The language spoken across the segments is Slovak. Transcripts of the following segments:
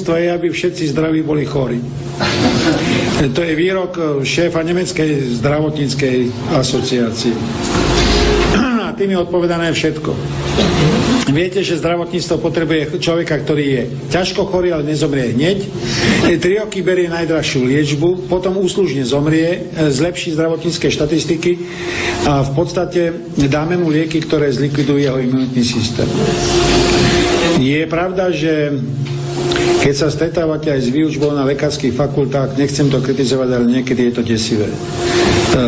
zdravotníctva je, aby všetci zdraví boli chorí. To je výrok eh, šéfa Nemeckej zdravotníckej asociácie. A tým je odpovedané všetko. Viete, že zdravotníctvo potrebuje človeka, ktorý je ťažko chorý, ale nezomrie hneď. E, Tri roky berie najdražšiu liečbu, potom úslužne zomrie, e, zlepší zdravotnícke štatistiky a v podstate dáme mu lieky, ktoré zlikvidujú jeho imunitný systém. Je pravda, že keď sa stretávate aj s výučbou na lekárskych fakultách, nechcem to kritizovať, ale niekedy je to desivé. Tá,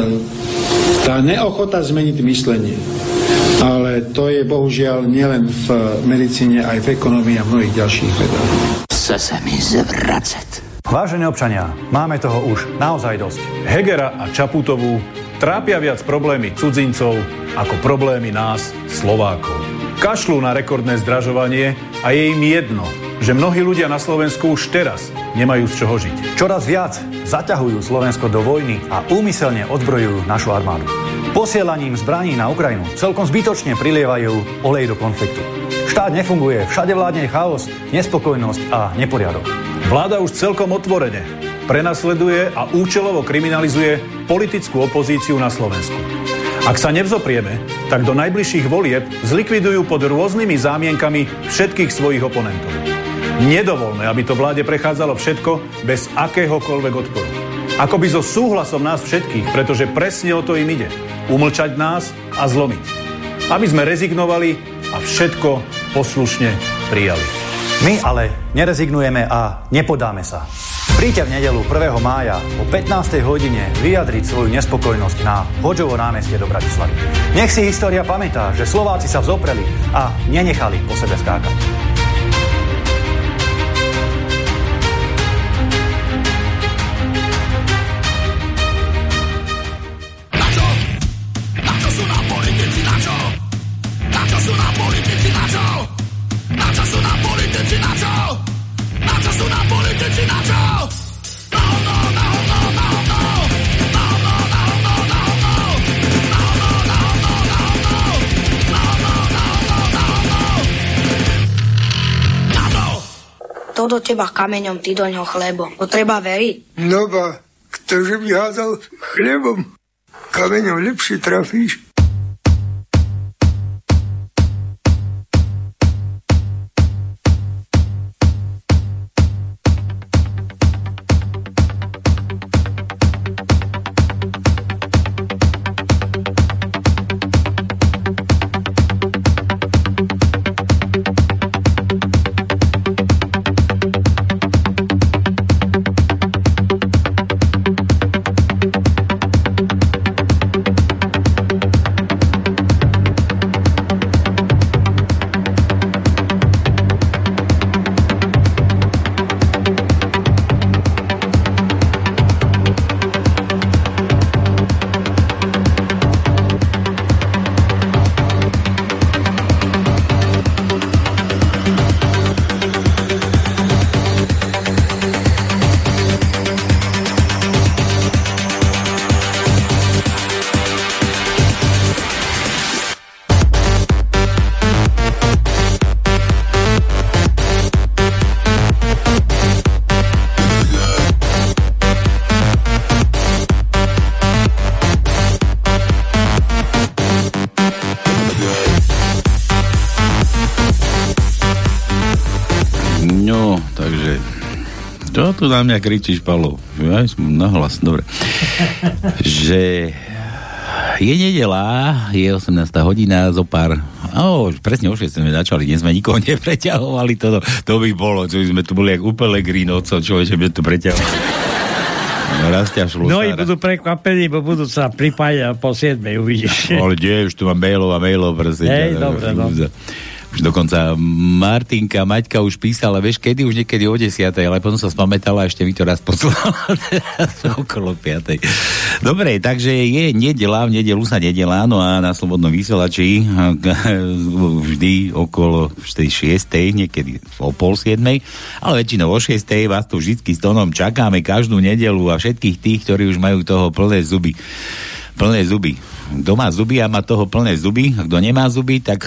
tá neochota zmeniť myslenie, ale to je bohužiaľ nielen v medicíne, aj v ekonomii a mnohých ďalších vedách. Chce sa mi zvracať. Vážení občania, máme toho už naozaj dosť. Hegera a Čaputovú trápia viac problémy cudzincov ako problémy nás, Slovákov. Kašľú na rekordné zdražovanie a je im jedno, že mnohí ľudia na Slovensku už teraz nemajú z čoho žiť. Čoraz viac zaťahujú Slovensko do vojny a úmyselne odbrojujú našu armádu. Posielaním zbraní na Ukrajinu celkom zbytočne prilievajú olej do konfliktu. Štát nefunguje, všade vládne chaos, nespokojnosť a neporiadok. Vláda už celkom otvorene prenasleduje a účelovo kriminalizuje politickú opozíciu na Slovensku. Ak sa nevzoprieme, tak do najbližších volieb zlikvidujú pod rôznymi zámienkami všetkých svojich oponentov. Nedovolme, aby to vláde prechádzalo všetko bez akéhokoľvek odporu. Ako by so súhlasom nás všetkých, pretože presne o to im ide. Umlčať nás a zlomiť. Aby sme rezignovali a všetko poslušne prijali. My ale nerezignujeme a nepodáme sa. Príďte v nedelu 1. mája o 15. hodine vyjadriť svoju nespokojnosť na Hoďovo námestie do Bratislavy. Nech si história pamätá, že Slováci sa vzopreli a nenechali po sebe skákať. Do teba kameňom, ty do ňoho chlebo. To treba veriť. No ba, ktože by házal chlebom, kameňom lepšie trafíš. Na mňa kričíš, Palo? Ja som nahlas, dobre. že je nedela, je 18. hodina, zo pár... O, presne o 6 sme začali, dnes sme nikoho nepreťahovali, to, to by bolo, čo by sme tu boli jak úplne grínovcov, človeče by tu preťahovali. No, raz ťa šlúsára. No i budú prekvapení, bo budú sa pripájať po 7. uvidíš. Ale kde, už tu mám mailov a mailov, proste. Hej, dobre, no. Dokonca Martinka, Maťka už písala, vieš, kedy už niekedy o 10, ale potom sa spamätala a ešte mi to raz poslala okolo 5. Dobre, takže je nedela, v nedelu sa nedela, no a na Slobodnom vysielači vždy okolo 6. niekedy o pol 7. Ale väčšinou o 6. vás tu vždy s tónom čakáme každú nedelu a všetkých tých, ktorí už majú toho plné zuby. Plné zuby. Kto má zuby a má toho plné zuby, a kto nemá zuby, tak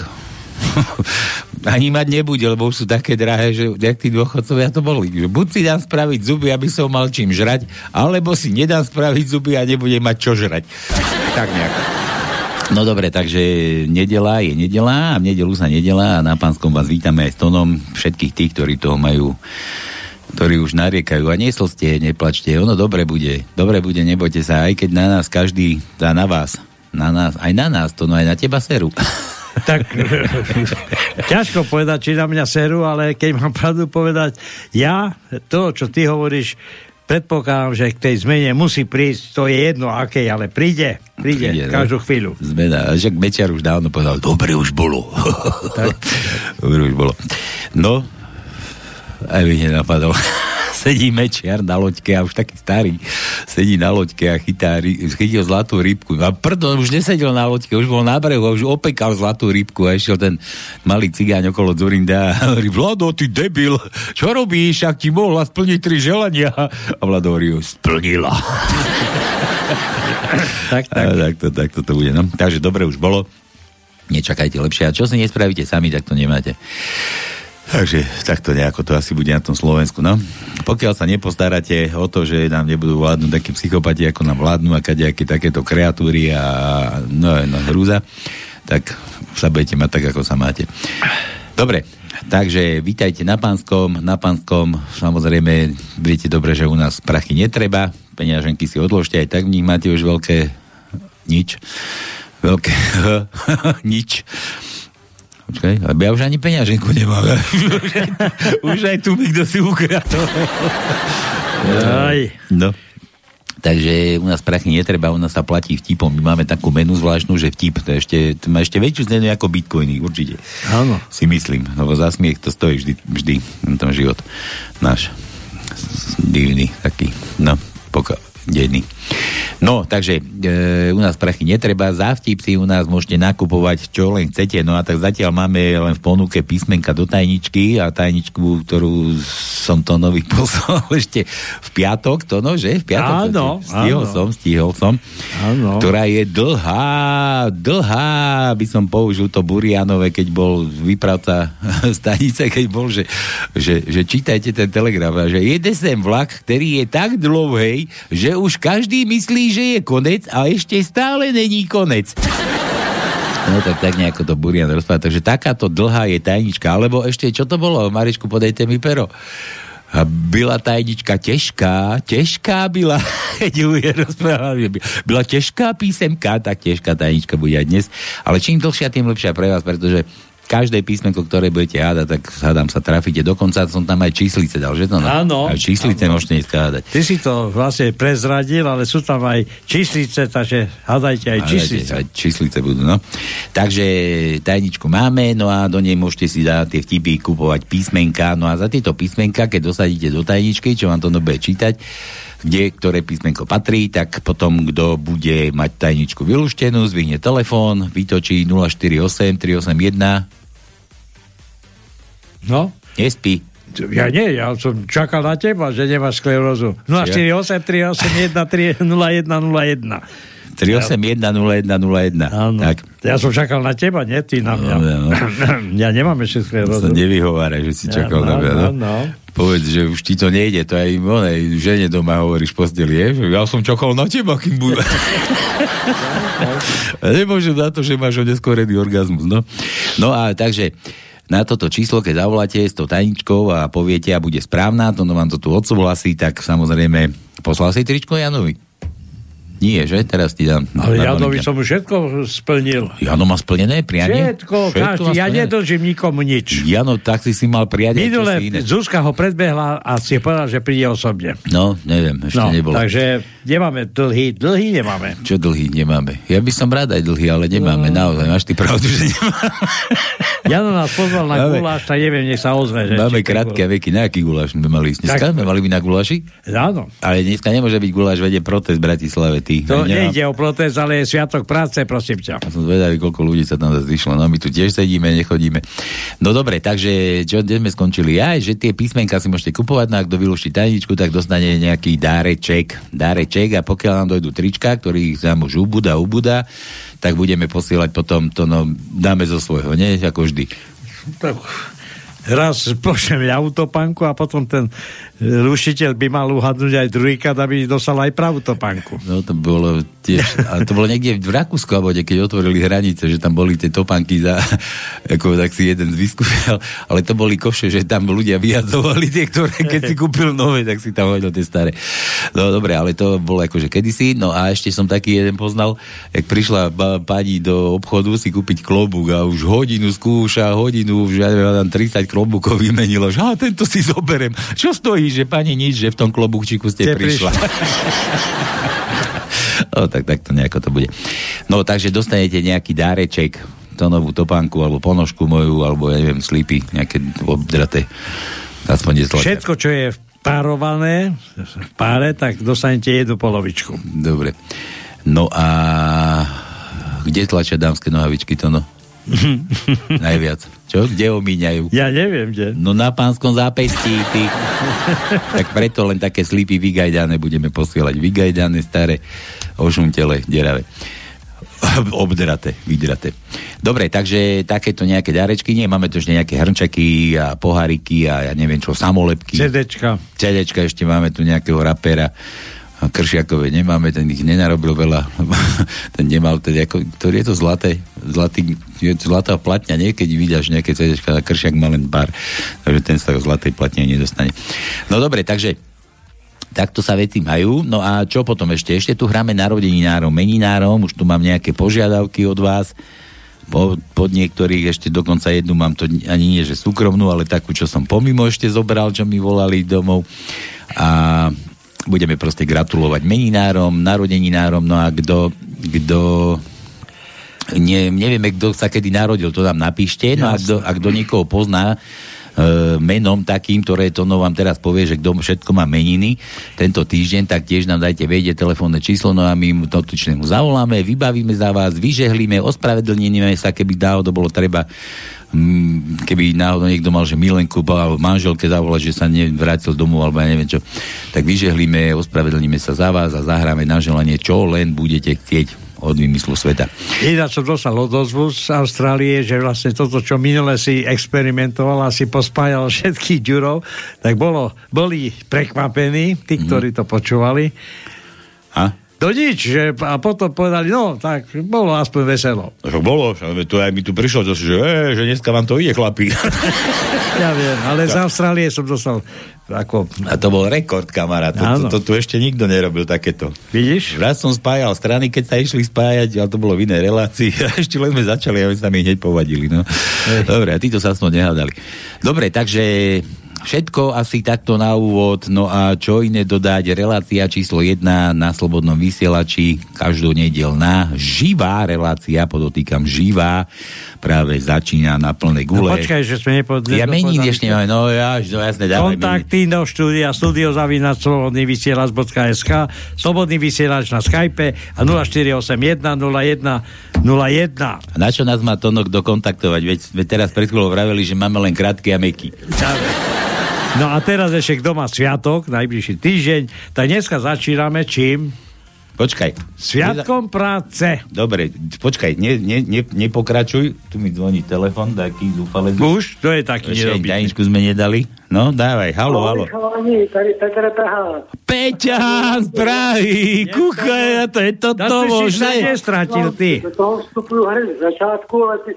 ani mať nebude, lebo sú také drahé, že jak tí dôchodcovia to boli. Že buď si dám spraviť zuby, aby som mal čím žrať, alebo si nedám spraviť zuby a nebudem mať čo žrať. tak nejak. No dobre, takže nedela je nedela a v nedelu sa nedela a na pánskom vás vítame aj s tónom všetkých tých, ktorí toho majú ktorí už nariekajú a neslste, neplačte, ono dobre bude, dobre bude, nebojte sa, aj keď na nás každý dá na vás, na nás, aj na nás, to no aj na teba seru. Tak ťažko povedať, či na mňa seru, ale keď mám pravdu povedať, ja, to, čo ty hovoríš, predpokladám, že k tej zmene musí prísť, to je jedno akej, ale príde, príde, príde každú no? chvíľu. Zmena, že Mečiar už dávno povedal, dobre už bolo. Tak. dobre už bolo. No, aj mi nenapadlo sedí mečiar na loďke a už taký starý sedí na loďke a chytá, chytil zlatú rybku. A prdon, už nesedel na loďke, už bol na brehu a už opekal zlatú rybku a išiel ten malý cigáň okolo Zurinda a hovorí, Vlado, ty debil, čo robíš, ak ti mohla splniť tri želania? A Vlado hovorí, splnila. tak, tak. A, tak, to, tak to, to bude. No. Takže dobre už bolo. Nečakajte lepšie. A čo si nespravíte sami, tak to nemáte. Takže takto nejako to asi bude na tom Slovensku. No. Pokiaľ sa nepostaráte o to, že nám nebudú vládnuť takí psychopati, ako nám vládnu a kadejaké takéto kreatúry a no, no hrúza, tak sa budete mať tak, ako sa máte. Dobre, takže vítajte na Pánskom. Na Pánskom samozrejme viete dobre, že u nás prachy netreba. Peňaženky si odložte, aj tak v nich máte už veľké nič. Veľké nič. Počkaj, ale ja už ani peňaženku nemám. už aj tu mi kto si ukradol. Aj. No. Takže u nás prachy netreba, u nás sa platí vtipom. My máme takú menu zvláštnu, že vtip to, ešte, to má ešte väčšiu cenu ako bitcoiny, určite. Áno. Si myslím, lebo za smiech to stojí vždy, vždy na tom život náš divný taký, no, poka- denný. No, takže e, u nás prachy netreba, za vtip si u nás môžete nakupovať čo len chcete, no a tak zatiaľ máme len v ponuke písmenka do tajničky a tajničku, ktorú som to nový poslal ešte v piatok, to no, že? V piatok? Áno, stihol áno. som, stihol som. Áno. Ktorá je dlhá, dlhá, by som použil to Burianové, keď bol vypravca stanice, keď bol, že, že, že čítajte ten telegraf, že jede sem vlak, ktorý je tak dlouhý, že už každý myslí, že je konec a ešte stále není konec. No tak tak nejako to Burian rozpráva. Takže takáto dlhá je tajnička. Alebo ešte, čo to bolo? Maričku, podejte mi pero. A byla tajnička těžká, těžká byla, je byla těžká písemka, tak těžká tajnička bude aj dnes. Ale čím dlhšia, tým lepšia pre vás, pretože každé písmenko, ktoré budete hádať, tak hádam sa trafíte. Dokonca som tam aj číslice dal, že to? No? Áno. Aj číslice áno. môžete dneska hádať. Ty si to vlastne prezradil, ale sú tam aj číslice, takže hádajte aj číslice. Aj číslice budú, no. Takže tajničku máme, no a do nej môžete si dať tie vtipy kupovať písmenka, no a za tieto písmenka, keď dosadíte do tajničky, čo vám to bude čítať, kde ktoré písmenko patrí, tak potom, kto bude mať tajničku vylúštenú, zvihne telefón, vytočí 048 381 No? Nespí. Ja nie, ja som čakal na teba, že nemáš sklerózu. 048 381 0101. 381 0101. Áno. Tak. Ja som čakal na teba, nie ty na mňa. No, no. ja nemám ešte sklerózu. Sa nevyhovára, že si čakal ja, na mňa. No, No, no. Povedz, že už ti to nejde, to aj onej žene doma hovoríš posteli, je? Že Ja som čakal na teba, kým bude. Nemôžem za to, že máš oneskorený orgazmus, no. No a takže na toto číslo, keď zavoláte s tou tajničkou a poviete a bude správna, to no vám to tu odsúhlasí, tak samozrejme poslal si tričko Janovi. Nie, že? Teraz ti dám. Ale Janovi som všetko splnil. Jano má splnené prianie? Všetko, Všetko každý, ja nedlžím nikomu nič. Jano, tak si si mal prianie, Minule. Zuzka ho predbehla a si povedal, že príde osobne. No, neviem, ešte No, nebolo. takže nemáme dlhý, dlhý nemáme. Čo dlhý nemáme? Ja by som rád aj dlhý, ale nemáme, No. naozaj. Máš ty pravdu, že nemáme. Jano nás pozval na Máme- guláš, tak neviem, nech sa ozve. Že Máme krátke a veky. Na aký guláš sme mali ísť? Dneska Tak- sme mali byť na guláši? Áno. Ale dneska nemôže byť guláš, vedie protest v Bratislave. Ty. To nemám- nejde o protest, ale je sviatok práce, prosím ťa. Ja som zvedavý, koľko ľudí sa tam zišlo. No my tu tiež sedíme, nechodíme. No dobre, takže čo, kde sme skončili? Aj, že tie písmenka si môžete kupovať, no a kto vylúši tajničku, tak dostane nejaký dáreček. Dáreček a pokiaľ nám dojdú trička, ktorých nám už ubúda, ubúda, tak budeme posielať potom to, no, dáme zo svojho, nie? Ako vždy. Tak raz pošlem autopanku a potom ten rušiteľ by mal uhadnúť aj druhýkrát, aby dostal aj pravú topánku. No to bolo tiež, a to bolo niekde v Rakúsku, alebo keď otvorili hranice, že tam boli tie topanky za, ako tak si jeden vyskúšal, ale to boli koše, že tam ľudia vyhadzovali tie, ktoré keď si kúpil nové, tak si tam hodil tie staré. No dobre, ale to bolo akože kedysi, no a ešte som taký jeden poznal, jak prišla pani do obchodu si kúpiť klobúk a už hodinu skúša, hodinu, už ja tam 30 klobúkov vymenilo, že a tento si zoberiem. Čo stojí, že pani nič, že v tom klobúkčiku ste Ste prišla. No, tak, tak to nejako to bude. No, takže dostanete nejaký dáreček, to novú topánku, alebo ponožku moju, alebo ja neviem, slipy, nejaké obdraté. Aspoň. Všetko, čo je párované v páre, tak dostanete jednu polovičku. Dobre. No a kde tlačia dámske nohavičky to no? Najviac. Čo? Kde omíňajú? Ja neviem, kde. No na pánskom zápestí, ty. tak preto len také slipy vygajdané budeme posielať. Vygajdané, staré, ošuntele, deravé. Obdraté, vydraté. Dobre, takže takéto nejaké darečky, nie, máme tu ešte nejaké hrnčaky a poháriky a ja neviem čo, samolepky. CDčka. CDčka ešte máme tu nejakého rapera Kršiakové nemáme, ten ich nenarobil veľa. ten nemal, ten ako, ktorý je to zlaté, zlatý, je to zlatá platňa, nie? Keď vidiaš nejaké a Kršiak má len pár, takže ten sa zlatej platne nedostane. No dobre, takže takto sa veci majú. No a čo potom ešte? Ešte tu hráme narodeninárom, meninárom, už tu mám nejaké požiadavky od vás. Po, pod niektorých ešte dokonca jednu mám to ani nie, že súkromnú, ale takú, čo som pomimo ešte zobral, čo mi volali domov. A budeme proste gratulovať meninárom, narodeninárom, no a kto, kto ne, nevieme, kto sa kedy narodil, to nám napíšte, no a kto, a kto niekoho pozná, e, menom takým, ktoré to no vám teraz povie, že kto všetko má meniny tento týždeň, tak tiež nám dajte vedieť telefónne číslo, no a my mu dotyčnému zavoláme, vybavíme za vás, vyžehlíme, ospravedlníme sa, keby náhodou bolo treba keby náhodou niekto mal, že milenku alebo manželke zavolať, že sa nevrátil domov alebo ja neviem čo, tak vyžehlíme, ospravedlníme sa za vás a zahráme na želanie, čo len budete chcieť od vymyslu sveta. Ináč som dostal odozvu z Austrálie, že vlastne toto, čo minule si experimentoval a si pospájal všetkých ďurov, tak bolo, boli prekvapení, tí, ktorí to počúvali. A? To nič, že, a potom povedali, no, tak bolo aspoň veselo. Však bolo, však to aj mi tu prišlo, to, že, e, že dneska vám to ide, chlapi. Ja viem, ale z Austrálie som dostal ako... A to bol rekord, kamarát. To, to, to, tu ešte nikto nerobil takéto. Vidíš? Raz som spájal strany, keď sa išli spájať, ale to bolo v inej relácii. A ešte len sme začali a my sa mi hneď povadili. No. Dobre, a títo sa aspoň nehádali. Dobre, takže všetko asi takto na úvod. No a čo iné dodať? Relácia číslo 1 na Slobodnom vysielači. Každú nedelná živá relácia, podotýkam živá, práve začína na plné No gule. počkaj, že sme nepovedali. ja mením ešte no ja, no jasne, dávaj. Kontakty do štúdia studiozavinač.slobodnyvysielač.sk Slobodný vysielač na Skype a 0481 01 01 A na čo nás má Tonok dokontaktovať? Veď sme teraz pred chvíľou vraveli, že máme len krátky a meky. No a teraz ešte kto má sviatok, najbližší týždeň, tak dneska začíname čím? Počkaj. Sviatkom práce. Dobre, počkaj, ne, ne, ne, nepokračuj. Tu mi zvoní telefon, taký zúfale. Už? To je taký Ešte nerobitý. sme nedali. No, dávaj, halo, halo. Peťa z Prahy, kucha, to je toto No, ty si sa možné. nestratil, ty. Do toho vstupuju hned z začátku, ale ty,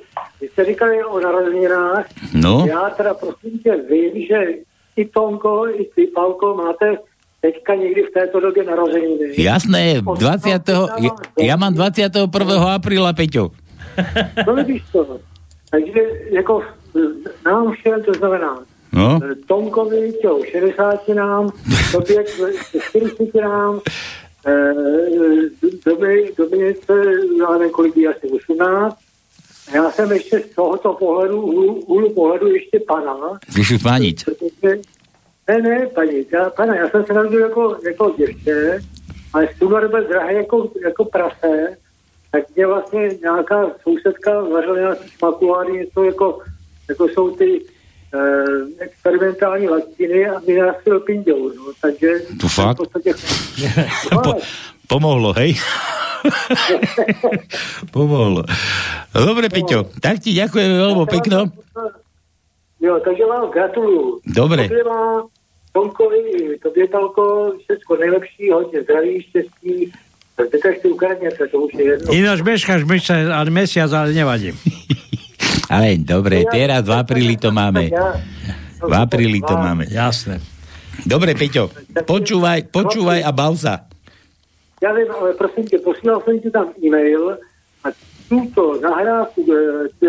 jste říkali o narozeninách. No. Já teda prosím tě, vím, že i Tonko, i ty, Palko, máte teďka někdy v této době narozeniny. Jasné, 20. Ja, ja mám 21. apríla, Peťo. No vidíš to. Takže jako nám všem to znamená No, Tomkovi těho 60 nám, tobě k 40 nám, doby, Dominice, já nevím, kolik je asi 18. Já jsem ještě z tohoto pohledu, úhlu, pohledu ještě pana. Ježiš pániť. Ne, ne, paní, já, pana, já jsem se narodil jako, jako děvče, ale Stunar byl drahý jako, jako prase, tak mě vlastně nějaká sousedka vařila nějaký šmakulády, něco jako, jako jsou ty eh, experimentální lastiny a mi nasil pinďou, no, takže... To fakt? V podstatě, Po, pomohlo, hej? pomohlo. Dobre, Peťo, tak ti ďakujem veľmi pekno. Jo, takže vám gratuluju. Dobre. Tomkovi, tobě Talko, všechno nejlepší, hodně zdraví, štěstí. Teď si ukradněte, to už je jedno. Ináč bežkáš mesiac, ale mesiac, ale nevadí. Ale dobre, teraz v apríli to máme. V apríli to máme. Jasné. Dobre, Peťo, počúvaj, počúvaj a bav sa. Já vím, ale prosím tě, posílal jsem ti tam e-mail a tuto nahrávku,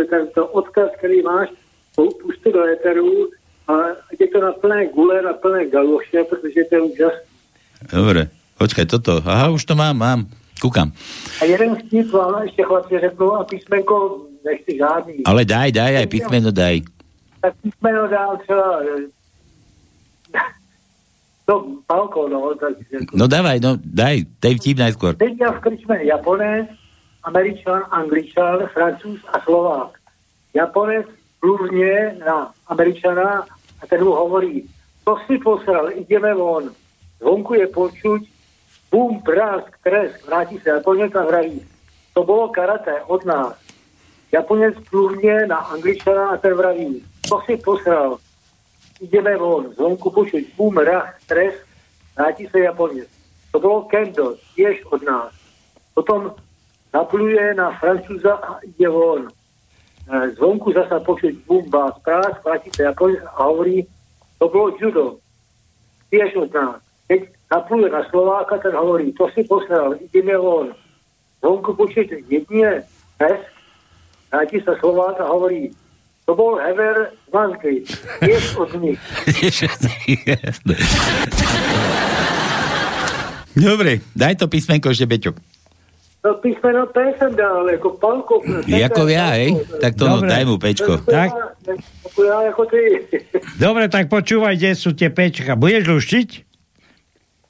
eh, tento odkaz, který máš, pu- pusti do éteru a je to na plné gule, na plné galoše, protože to je úžasné. Dobre, počkaj, toto. Aha, už to mám, mám. Kúkam. A jeden vtip vám ještě chlapci řeknu a písmenko nechci žádný. Ale daj, daj, aj písmeno daj. Tak písmeno dám třeba eh, no, palko, no, tak No dávaj, no daj, daj vtip najskôr. Teď v krčme Japonec, Američan, Angličan, Francúz a Slovák. Japonec pluvne na Američana a ten mu hovorí, to si posral, ideme von. Zvonku je počuť, bum, prásk, tresk, vráti sa Japonec a vraví, to bolo karate od nás. Japonec pluvne na Angličana a ten vraví, to si posral, ideme von. Zvonku počuť, bum, rach, tresk, vráti sa Japonec. To bolo kendo, tiež od nás. Potom napluje na Francúza a ide von. E, Zvonku zasa počuť bumba, správ, vráti sa Japonec a hovorí, to bolo judo, tiež od nás. Keď napluje na Slováka, ten hovorí, to si posral, ideme von. Zvonku počuť jedine, pes, vráti sa Slovák a hovorí, to bol Hever z Mazgy, tiež od nich. Dobre, daj to písmenko ešte, Peťo. No písmeno P som dal, ako palko. Jako ja, hej? Tak to no, Dobre. daj mu Pčko. Tak. Dobre, tak počúvaj, kde sú tie pečka. Budeš luštiť?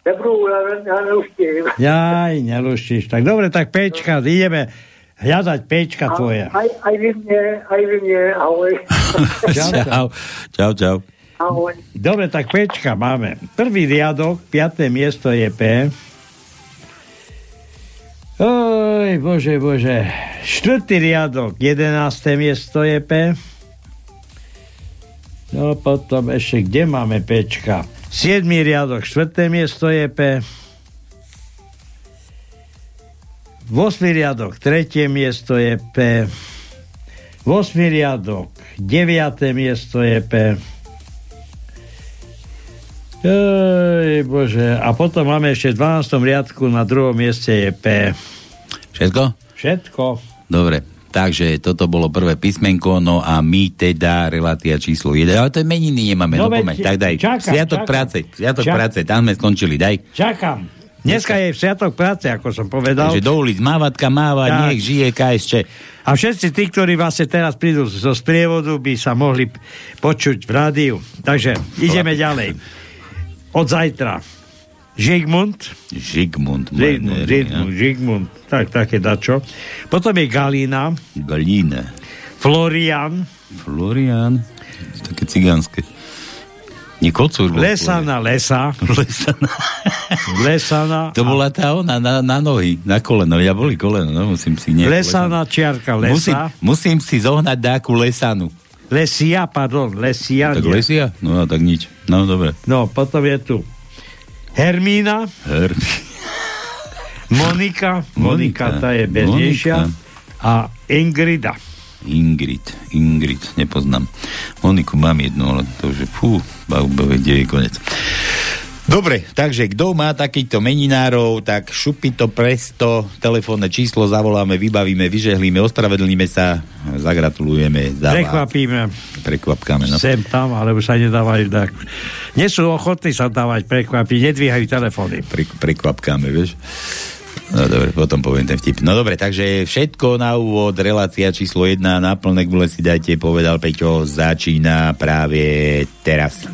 Dobrú, ja, ja neuštím. Jaj, neluštíš. Tak dobre, tak pečka, ideme hľadať pečka tvoja. Aj, aj vy mne, aj vy mne, ahoj. Čau, čau, čau. ahoj. Dobre, tak pečka máme. Prvý riadok, piaté miesto je P. Oj, bože, bože. Štvrtý riadok, jedenácté miesto je P. No potom ešte, kde máme Pčka? Siedmý riadok, štvrté miesto je P. Vosmý riadok, tretie miesto je P. Vosmý riadok, deviaté miesto je P. Ej, bože. A potom máme ešte v 12. riadku na druhom mieste je P. Všetko? Všetko. Dobre. Takže toto bolo prvé písmenko, no a my teda relácia číslo 1. Ale to je meniny nemáme, no, No pomeň, tak daj. čakám, Sviatok čakám. práce, Sviatok Čak- práce, tam sme skončili, daj. Čakám. Dneska je Sviatok práce, ako som povedal. Takže do ulic mávatka máva, Tak. nech žije KSČ. A všetci tí, ktorí vlastne teraz prídu zo sprievodu, by sa mohli počuť v rádiu. Takže ideme ďalej. Od zajtra. Žigmund. Žigmund. Žigmund, Žigmund, Žigmund. Tak, také dačo. Potom je Galína. Galína. Florian. Florian. Také cigánske. Nie kocúr. Lesana Lesa. Lesana. Lesana. To bola tá ona na, na nohy, na koleno. Ja boli koleno, no musím si nejakú Lesana čiarka Musím, Lesa. musím si zohnať dáku lesanu. Lesia, pardon, Lesia. Tak nie. lesia? No tak nič. No dobre. No, potom je tu Hermína. Her. Monika. Monika, Monika. tá je bežnejšia. A Ingrida. Ingrid, Ingrid, nepoznám. Moniku mám jednu, ale to už je, fú, baubové, kde je konec. Dobre, takže kto má takýchto meninárov, tak šupi to presto, telefónne číslo zavoláme, vybavíme, vyžehlíme, ospravedlníme sa, zagratulujeme. Za Prekvapíme. Prekvapkáme, no. Sem tam, alebo sa nedávajú tak. Nie sú ochotní sa dávať prekvapiť, nedvíhajú telefóny. Pre, prekvapkáme, vieš. No dobre, potom poviem ten vtip. No dobre, takže všetko na úvod, relácia číslo 1 na plné gule si dajte, povedal Peťo, začína práve teraz.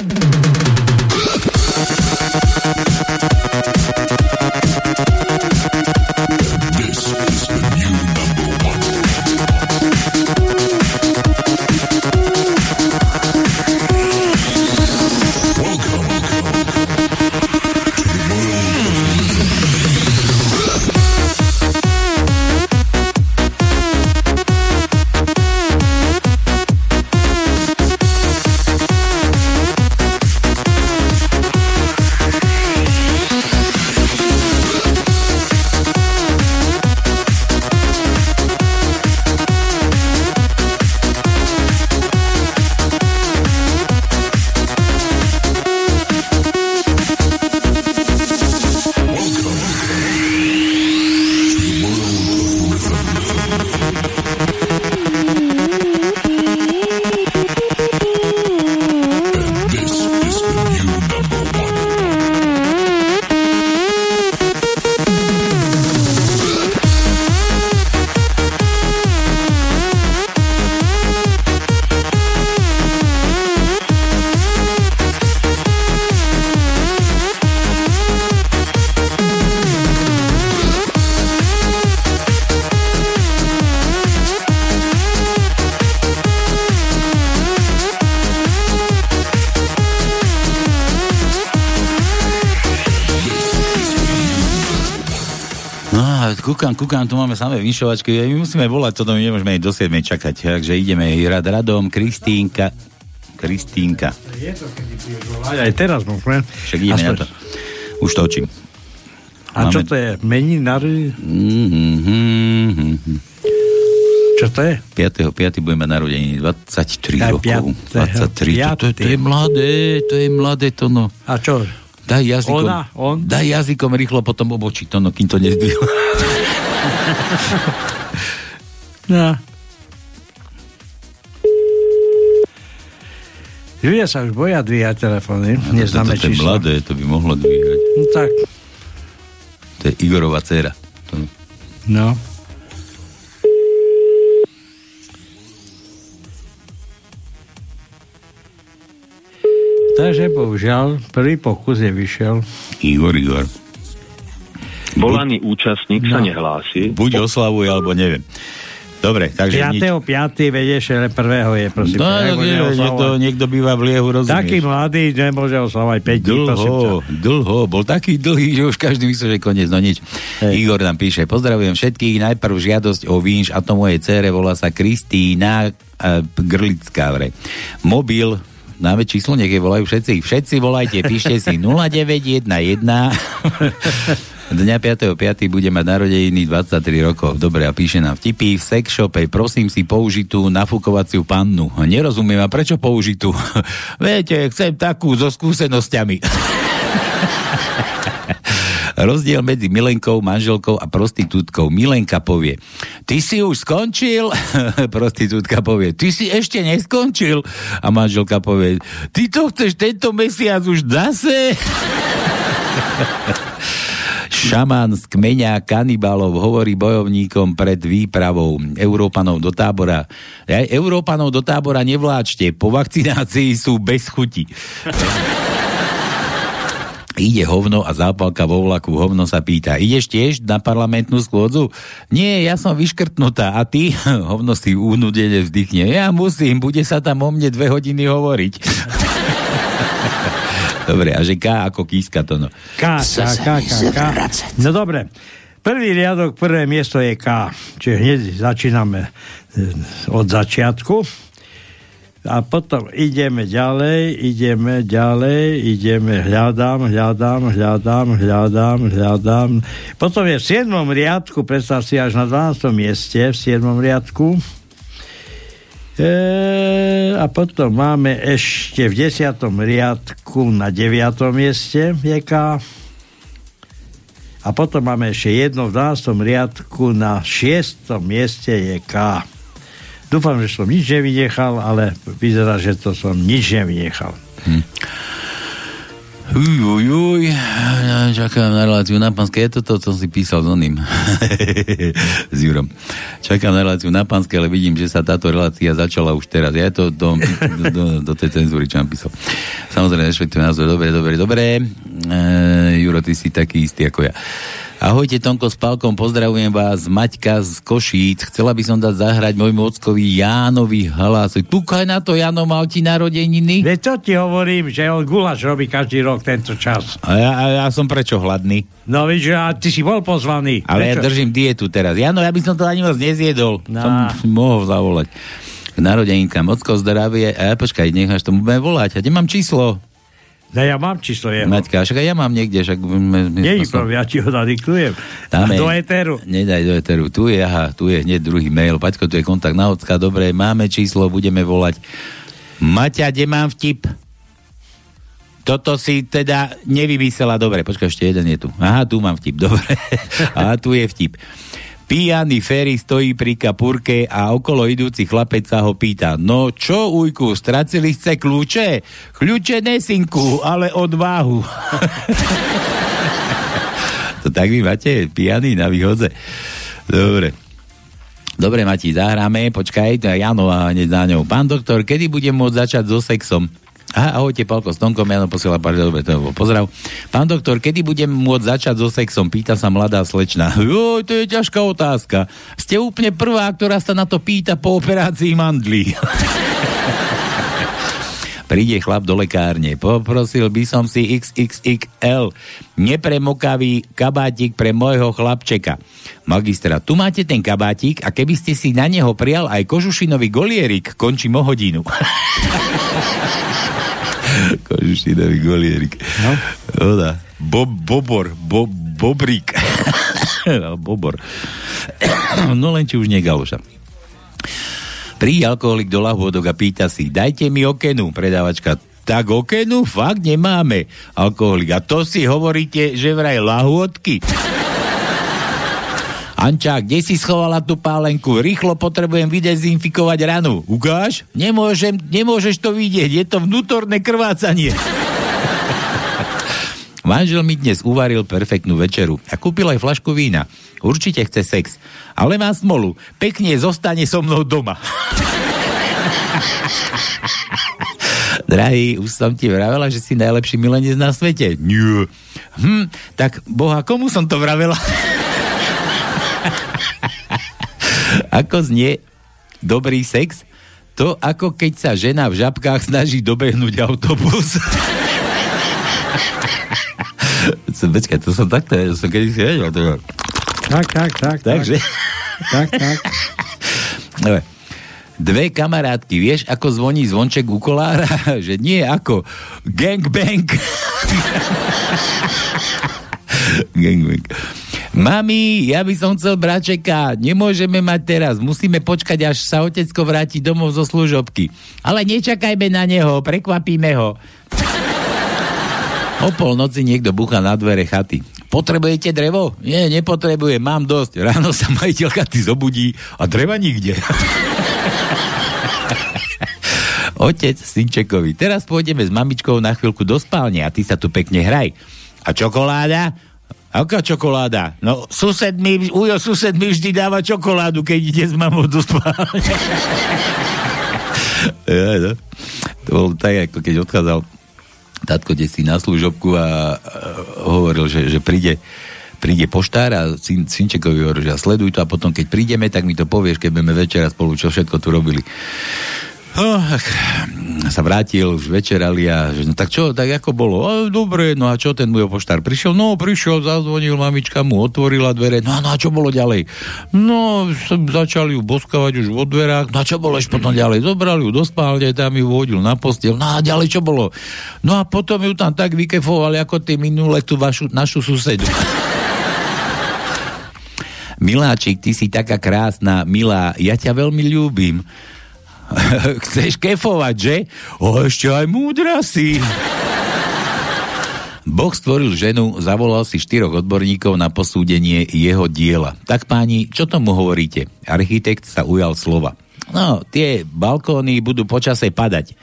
Kúkam, kúkam, tu máme samé vyšovačky, my musíme volať, toto my nemôžeme aj do 7 čakať, takže ideme rad radom, Kristínka, Kristínka. Je to, kedy budeš volať, aj teraz môžeme. Však ideme na to. Už točím. A čo to je? Meninary? Mm-hmm. Čo to je? 5. 5. budeme narodení, 23 Aj rokov. 23, to, to, to, je mladé, to je mladé to no. A čo? Daj jazykom, Ona? On? daj jazykom rýchlo potom obočí to, no, kým to nezdvihol. No. Ľudia sa už boja dvíhať telefóny, neznáme to, to, to číslo. mladé, to by mohlo dvíhať. No tak, To je Igorova dcera. To, no. Takže bohužiaľ, prvý pokus je vyšiel. Igor, Igor. Volaný účastník sa No. nehlási. Buď oslavuje, alebo neviem. Dobre, takže 5. nič. 5. vedieš, ale prvého je, prosím. No, no, nie, oslavovať. niekto, niekto býva v liehu, rozumieš? Taký mladý nemôže oslavovať 5 dní, prosím ťa. Dlho, dlho, bol taký dlhý, že už každý myslel, že koniec, no nič. Hej. Igor nám píše, pozdravujem všetkých, najprv žiadosť o výnš a to mojej cére volá sa Kristýna uh, Grlická, vre. Mobil, Dáme číslo, nech je volajú všetci. Všetci volajte, píšte si 0911 Dňa 5.5. bude mať narodeniny 23 rokov. Dobre, a píše nám vtipy v sex shope, prosím si použitú nafukovaciu pannu. Nerozumiem, a prečo použitú? Viete, chcem takú so skúsenosťami. Rozdiel medzi Milenkou, manželkou a prostitútkou. Milenka povie, ty si už skončil? Prostitútka povie, ty si ešte neskončil? A manželka povie, ty to chceš tento mesiac už zase? Šamán z kmeňa kanibalov hovorí bojovníkom pred výpravou Európanov do tábora. Aj Európanov do tábora nevláčte, po vakcinácii sú bez chuti. Ide hovno a zápalka vo vlaku. Hovno sa pýta, ideš tiež na parlamentnú schôdzu? Nie, ja som vyškrtnutá. A ty? Hovno si unudene vzdychne. Ja musím, bude sa tam o mne dve hodiny hovoriť. Dobre, a že K ako kíska to no. K, K, K, K, K. No dobre. Prvý riadok, prvé miesto je K. Čiže hneď začíname e, od začiatku. A potom ideme ďalej, ideme ďalej, ideme, hľadám, hľadám, hľadám, hľadám, hľadám. Potom je v 7. riadku, predstav si až na 12. mieste, v 7. riadku. E, a potom máme ešte v desiatom riadku na deviatom mieste je K. A potom máme ešte jedno v 12. riadku na šiestom mieste je K. Dúfam, že som nič nevynechal, ale vyzerá, že to som nič nevynechal. Hm. Uj, uj, uj, ja čakám na reláciu na Panske, je to to, čo si písal s oným, s Jurom. Čakám na reláciu na Panske, ale vidím, že sa táto relácia začala už teraz. Ja to do, do, do, do tej cenzúry, čo písal. Samozrejme, rešpektujem názor. Dobre, dobre, dobre. E, Juro, ty si taký istý ako ja. Ahojte Tonko s Palkom, pozdravujem vás, Maťka z Košíc. Chcela by som dať zahrať môjmu ockovi Jánovi hlas. Púkaj na to, Jano, mal ti narodeniny? Veď to ti hovorím, že on gulaš robí každý rok tento čas. A ja, a ja som prečo hladný? No víš, a ty si bol pozvaný. Ale prečo? ja držím dietu teraz. Jano, ja by som to ani moc nezjedol. No. Som mohol zavolať. K narodeninkám, ocko zdravie. A ja počkaj, necháš tomu budeme volať. A nemám číslo. No ja mám číslo jeho. Maťka, však ja mám niekde, však... Nie je ja ti ho nadiktujem. Dáme, do Eteru. Nedaj do Eteru. Tu je, aha, tu je hneď druhý mail. Paťko, tu je kontakt na Ocka. Dobre, máme číslo, budeme volať. Maťa, kde mám vtip? Toto si teda nevymyslela dobre. Počkaj, ešte jeden je tu. Aha, tu mám vtip, dobre. Aha, tu je vtip. Pijaný Ferry stojí pri kapurke a okolo idúci chlapec sa ho pýta, no čo, ujku, stracili ste kľúče? Kľúče nesinku, ale odvahu. to tak vy máte pijaný na výhodze. Dobre. Dobre, Mati, zahráme, počkaj, to je Jano a hneď za ňou. Pán doktor, kedy budem môcť začať so sexom? Aha, ahojte, Palko s Tonkom, Jano posiela bol pozdrav. Pán doktor, kedy budem môcť začať so sexom? Pýta sa mladá slečna. Jo, to je ťažká otázka. Ste úplne prvá, ktorá sa na to pýta po operácii mandlí. Príde chlap do lekárne. Poprosil by som si XXXL nepremokavý kabátik pre môjho chlapčeka. Magistra, tu máte ten kabátik a keby ste si na neho prijal aj kožušinový golierik, končím o hodinu. kožušinový golierik. No? Oda. Bob, bobor, bo, bobrík. bobor. no len či už nie galoša. Príde alkoholik do lahôdok a pýta si, dajte mi okenu, predávačka. Tak okenu fakt nemáme. Alkoholik. A to si hovoríte, že vraj lahôdky. Anča, kde si schovala tú pálenku? Rýchlo potrebujem vydezinfikovať ranu. Ukáž? Nemôžem, nemôžeš to vidieť, je to vnútorné krvácanie. Manžel mi dnes uvaril perfektnú večeru a kúpil aj flašku vína. Určite chce sex, ale má smolu. Pekne zostane so mnou doma. Drahý, už som ti vravela, že si najlepší milenec na svete. Nie. Hm, tak boha, komu som to vravela? ako znie dobrý sex? To ako keď sa žena v žabkách snaží dobehnúť autobus. Počkaj, to som takto, to som kedy si vedel. To... Tak, tak, tak. Takže... Tak, tak. Dobre. Dve kamarátky, vieš, ako zvoní zvonček u kolára? Že nie ako gangbang. gangbang. Mami, ja by som chcel bračeka, nemôžeme mať teraz, musíme počkať, až sa otecko vráti domov zo služobky. Ale nečakajme na neho, prekvapíme ho. O polnoci niekto bucha na dvere chaty. Potrebujete drevo? Nie, nepotrebujem, mám dosť. Ráno sa majiteľ chaty zobudí a dreva nikde. Otec Synčekovi, teraz pôjdeme s mamičkou na chvíľku do spálne a ty sa tu pekne hraj. A čokoláda? Aká čokoláda? No, sused mi, ujo, sused mi vždy dáva čokoládu, keď ide s mamou do spálne. ja, no. To bolo tak, ako keď odchádzal tatko si na služobku a, a hovoril, že, že príde príde poštár a syn, synčekovi hovorí, že sleduj to a potom keď prídeme, tak mi to povieš, keď budeme večera spolu, čo všetko tu robili. Oh, sa vrátil, už večerali a že, no tak čo, tak ako bolo? A, dobre, no a čo ten môj poštár prišiel? No, prišiel, zazvonil, mamička mu otvorila dvere, no, no a čo bolo ďalej? No, začali ju boskavať už vo dverách, no a čo bolo ešte potom ďalej? Zobrali ju do spálne, tam ju vodil na postiel, no a ďalej čo bolo? No a potom ju tam tak vykefovali, ako ty minule tú vašu, našu susedu. Miláčik, ty si taká krásna, milá, ja ťa veľmi ľúbim Chceš kefovať, že? O, ešte aj múdra si. Boh stvoril ženu, zavolal si štyroch odborníkov na posúdenie jeho diela. Tak páni, čo tomu hovoríte? Architekt sa ujal slova. No, tie balkóny budú počase padať,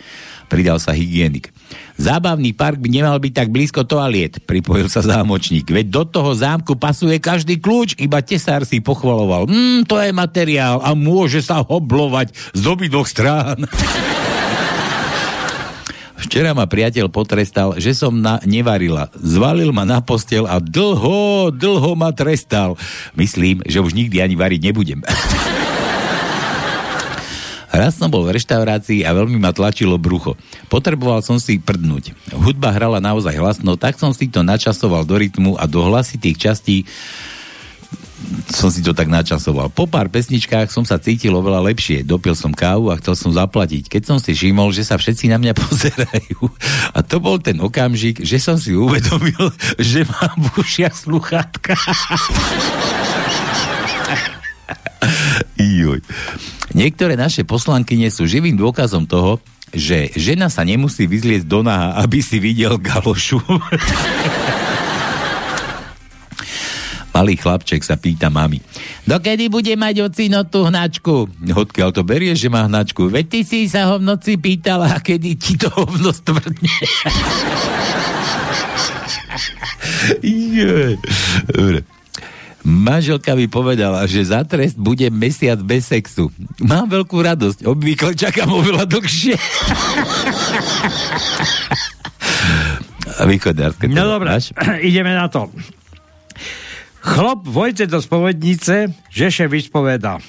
pridal sa hygienik. Zábavný park by nemal byť tak blízko toaliet, pripojil sa zámočník. Veď do toho zámku pasuje každý kľúč, iba tesár si pochvaloval. Mmm, to je materiál a môže sa hoblovať z obidvoch strán. Včera ma priateľ potrestal, že som na, nevarila. Zvalil ma na postel a dlho, dlho ma trestal. Myslím, že už nikdy ani variť nebudem. Raz som bol v reštaurácii a veľmi ma tlačilo brucho. Potreboval som si prdnúť. Hudba hrala naozaj hlasno, tak som si to načasoval do rytmu a do hlasitých častí som si to tak načasoval. Po pár pesničkách som sa cítil oveľa lepšie. Dopil som kávu a chcel som zaplatiť. Keď som si všimol, že sa všetci na mňa pozerajú. A to bol ten okamžik, že som si uvedomil, že mám v ušiach sluchátka. Niektoré naše poslankyne sú živým dôkazom toho, že žena sa nemusí vyzliecť do náha, aby si videl galošu. Malý chlapček sa pýta mami. Dokedy bude mať ocino tú hnačku? Odkiaľ to berie, že má hnačku? Veď ty si sa ho v noci pýtala, kedy ti to hovno stvrdne. Dobre. Manželka mi povedala, že za trest bude mesiac bez sexu. Mám veľkú radosť, obvykle čakám oveľa dlhšie. A východárske. No dobré, ideme na to. Chlop vojde do spovednice, že še vyspoveda.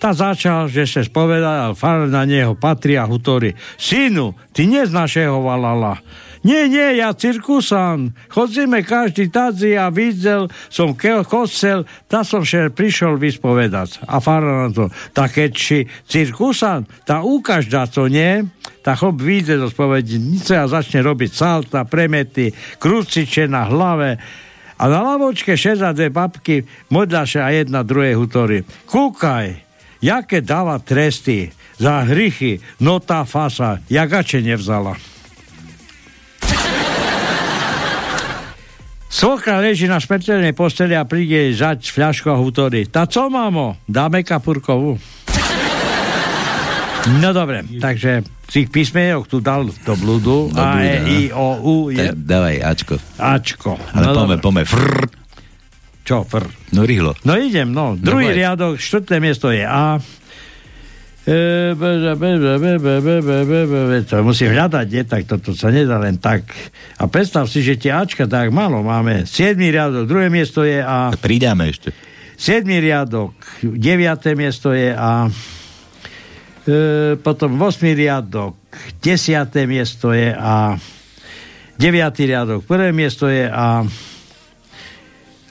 Tá začal, že sa spoveda, a far na neho patrí a hutorí. Synu, ty neznáš jeho valala. Nie, nie, ja cirkusan. Chodzíme každý tadzi a videl som kosel, tá som še prišiel vyspovedať. A fara na to, tak keď si cirkusan, tá ukáž to, nie? Tá chlop vyjde do spovednice a začne robiť salta, premety, kruciče na hlave, a na lavočke šeza dve babky, modľaše a jedna druhé hutory. Kúkaj, jaké dáva tresty za hrychy, no tá fasa, jagače nevzala. Svokra leží na smrteľnej posteli a príde jej zať fľašku a hutorí. Tá co, mamo? Dáme kapurkovú. No dobre, takže tých písmenok tu dal do blúdu. Do A, E, blúda, I, O, U, je... Tak, dávaj, Ačko. Ačko. Ale no, pome, pome. Frr. Čo, fr? No rýchlo. No idem, no. Druhý Dobre. riadok, štvrté miesto je A. to musím hľadať, je, tak toto sa nedá len tak. A predstav si, že tie Ačka tak málo máme. 7. riadok, druhé miesto je A. Pridáme ešte. 7. riadok, 9. miesto je A. E, potom 8. riadok, 10. miesto je A. 9. riadok, prvé miesto je A.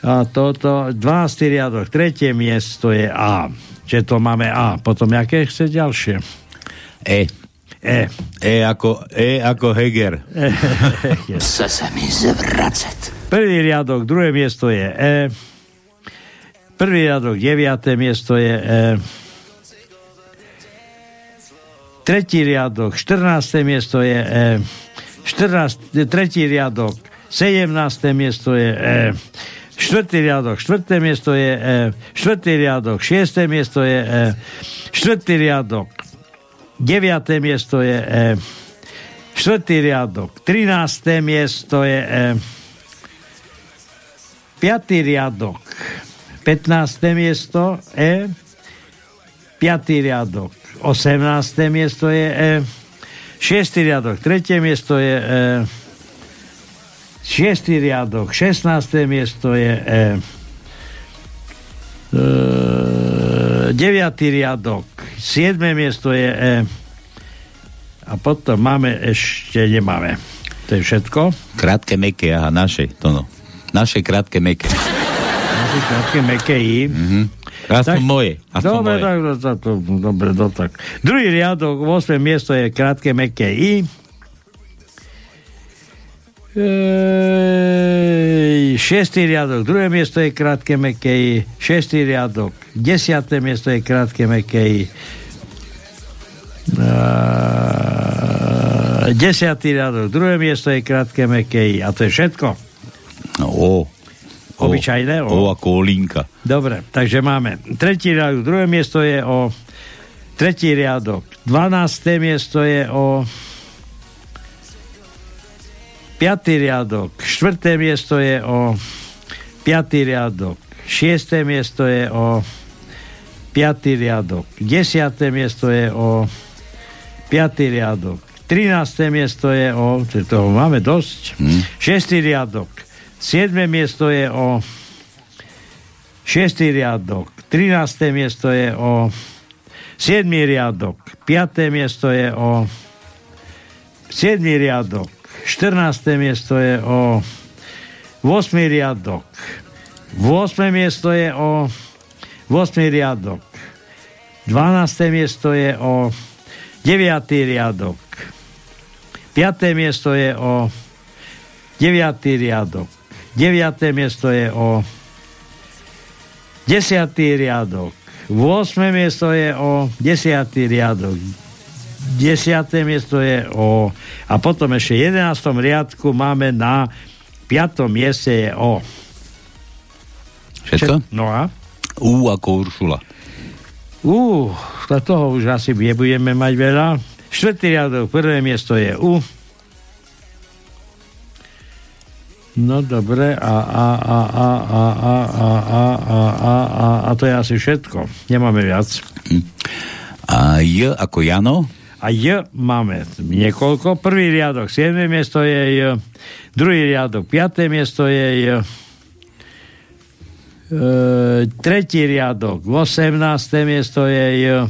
A toto, 12. riadok, tretie miesto je A. Čiže to máme A. Potom, aké chce ďalšie? E. E. E ako, e ako Heger. Chce se mi zvracet. Prvý riadok, druhé miesto je E. Prvý riadok, deviaté miesto je E. Tretí riadok, 14. miesto je E. 14, tretí riadok, 17. miesto je E. Štvrtý riadok, štvrté miesto je E. Štvrtý riadok, šiesté miesto je E. Štvrtý riadok, deviaté miesto je E. Štvrtý riadok, 13. miesto je E. 5. riadok, 15. miesto E. 5. riadok, 18. miesto je E. 6. riadok, 3. miesto je E. 6. riadok, 16. miesto je E. E, 9. riadok, 7. miesto je E. A potom máme ešte, nemáme. To je všetko. Krátke meké, aha, naše, to no. Naše krátke meké. Naše krátke meké I. Mhm. Aspoň Tak- moje. Aspoň Dobre, moje. tak, to, to, to, dobre, to tak. Druhý riadok, 8. miesto je krátke meké I. Ej, Šiestý riadok, druhé miesto je krátke meké I. Šiestý riadok, desiaté miesto je krátke I. Uh, desiatý riadok, druhé miesto je krátke mekej a to je všetko. No, o. Obyčajné? O. O ako olinka. Dobre, takže máme tretí riadok, druhé miesto je o tretí riadok, 12. miesto je o piatý riadok, štvrté miesto je o piatý riadok, šiesté miesto je o piatý riadok, desiaté miesto je o piatý riadok, 13. miesto je o, toho máme dosť, Hmm. 6. riadok, 7. miesto je o 6. riadok, 13. miesto je o 7. riadok, 5. miesto je o 7. riadok, 14. miesto je o 8. riadok, 8. miesto je o 8. riadok, 12. miesto je o 9. riadok, 5. miesto je o 9. riadok, 9. miesto je o 10. riadok, 8. miesto je o 10. riadok, 10. miesto je o... A potom ešte v 11. riadku máme na 5. mieste je o... Všetko? No a? U ako Uršula. To toho už asi nebudeme mať veľa. Štvrtý riadok, prvé miesto je U. No dobre, a, a, a, a, a, a, a, a, a, a, a, a to je asi všetko. Nemáme viac. A J ako Jano? A J máme niekoľko. Prvý riadok, 7. miesto je J. Druhý riadok, 5. miesto je J. E, tretí riadok, 18. miesto je J.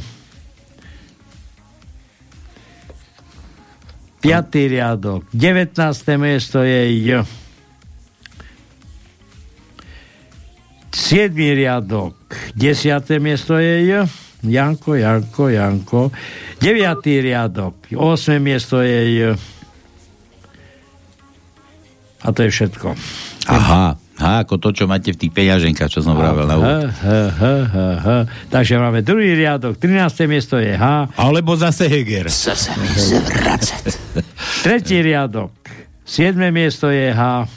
Piatý riadok, 19. miesto je J. 7. riadok, 10. miesto je J. Janko, Janko, Janko. 9. riadok, 8. miesto je. A to je všetko. Aha, H ako to, čo máte v tých peňaženkách, čo som vravel na úvod. Takže máme druhý riadok, 13. miesto je H. Alebo zase Heger. Chce se mi zvracet. Tretí riadok, 7. miesto je H.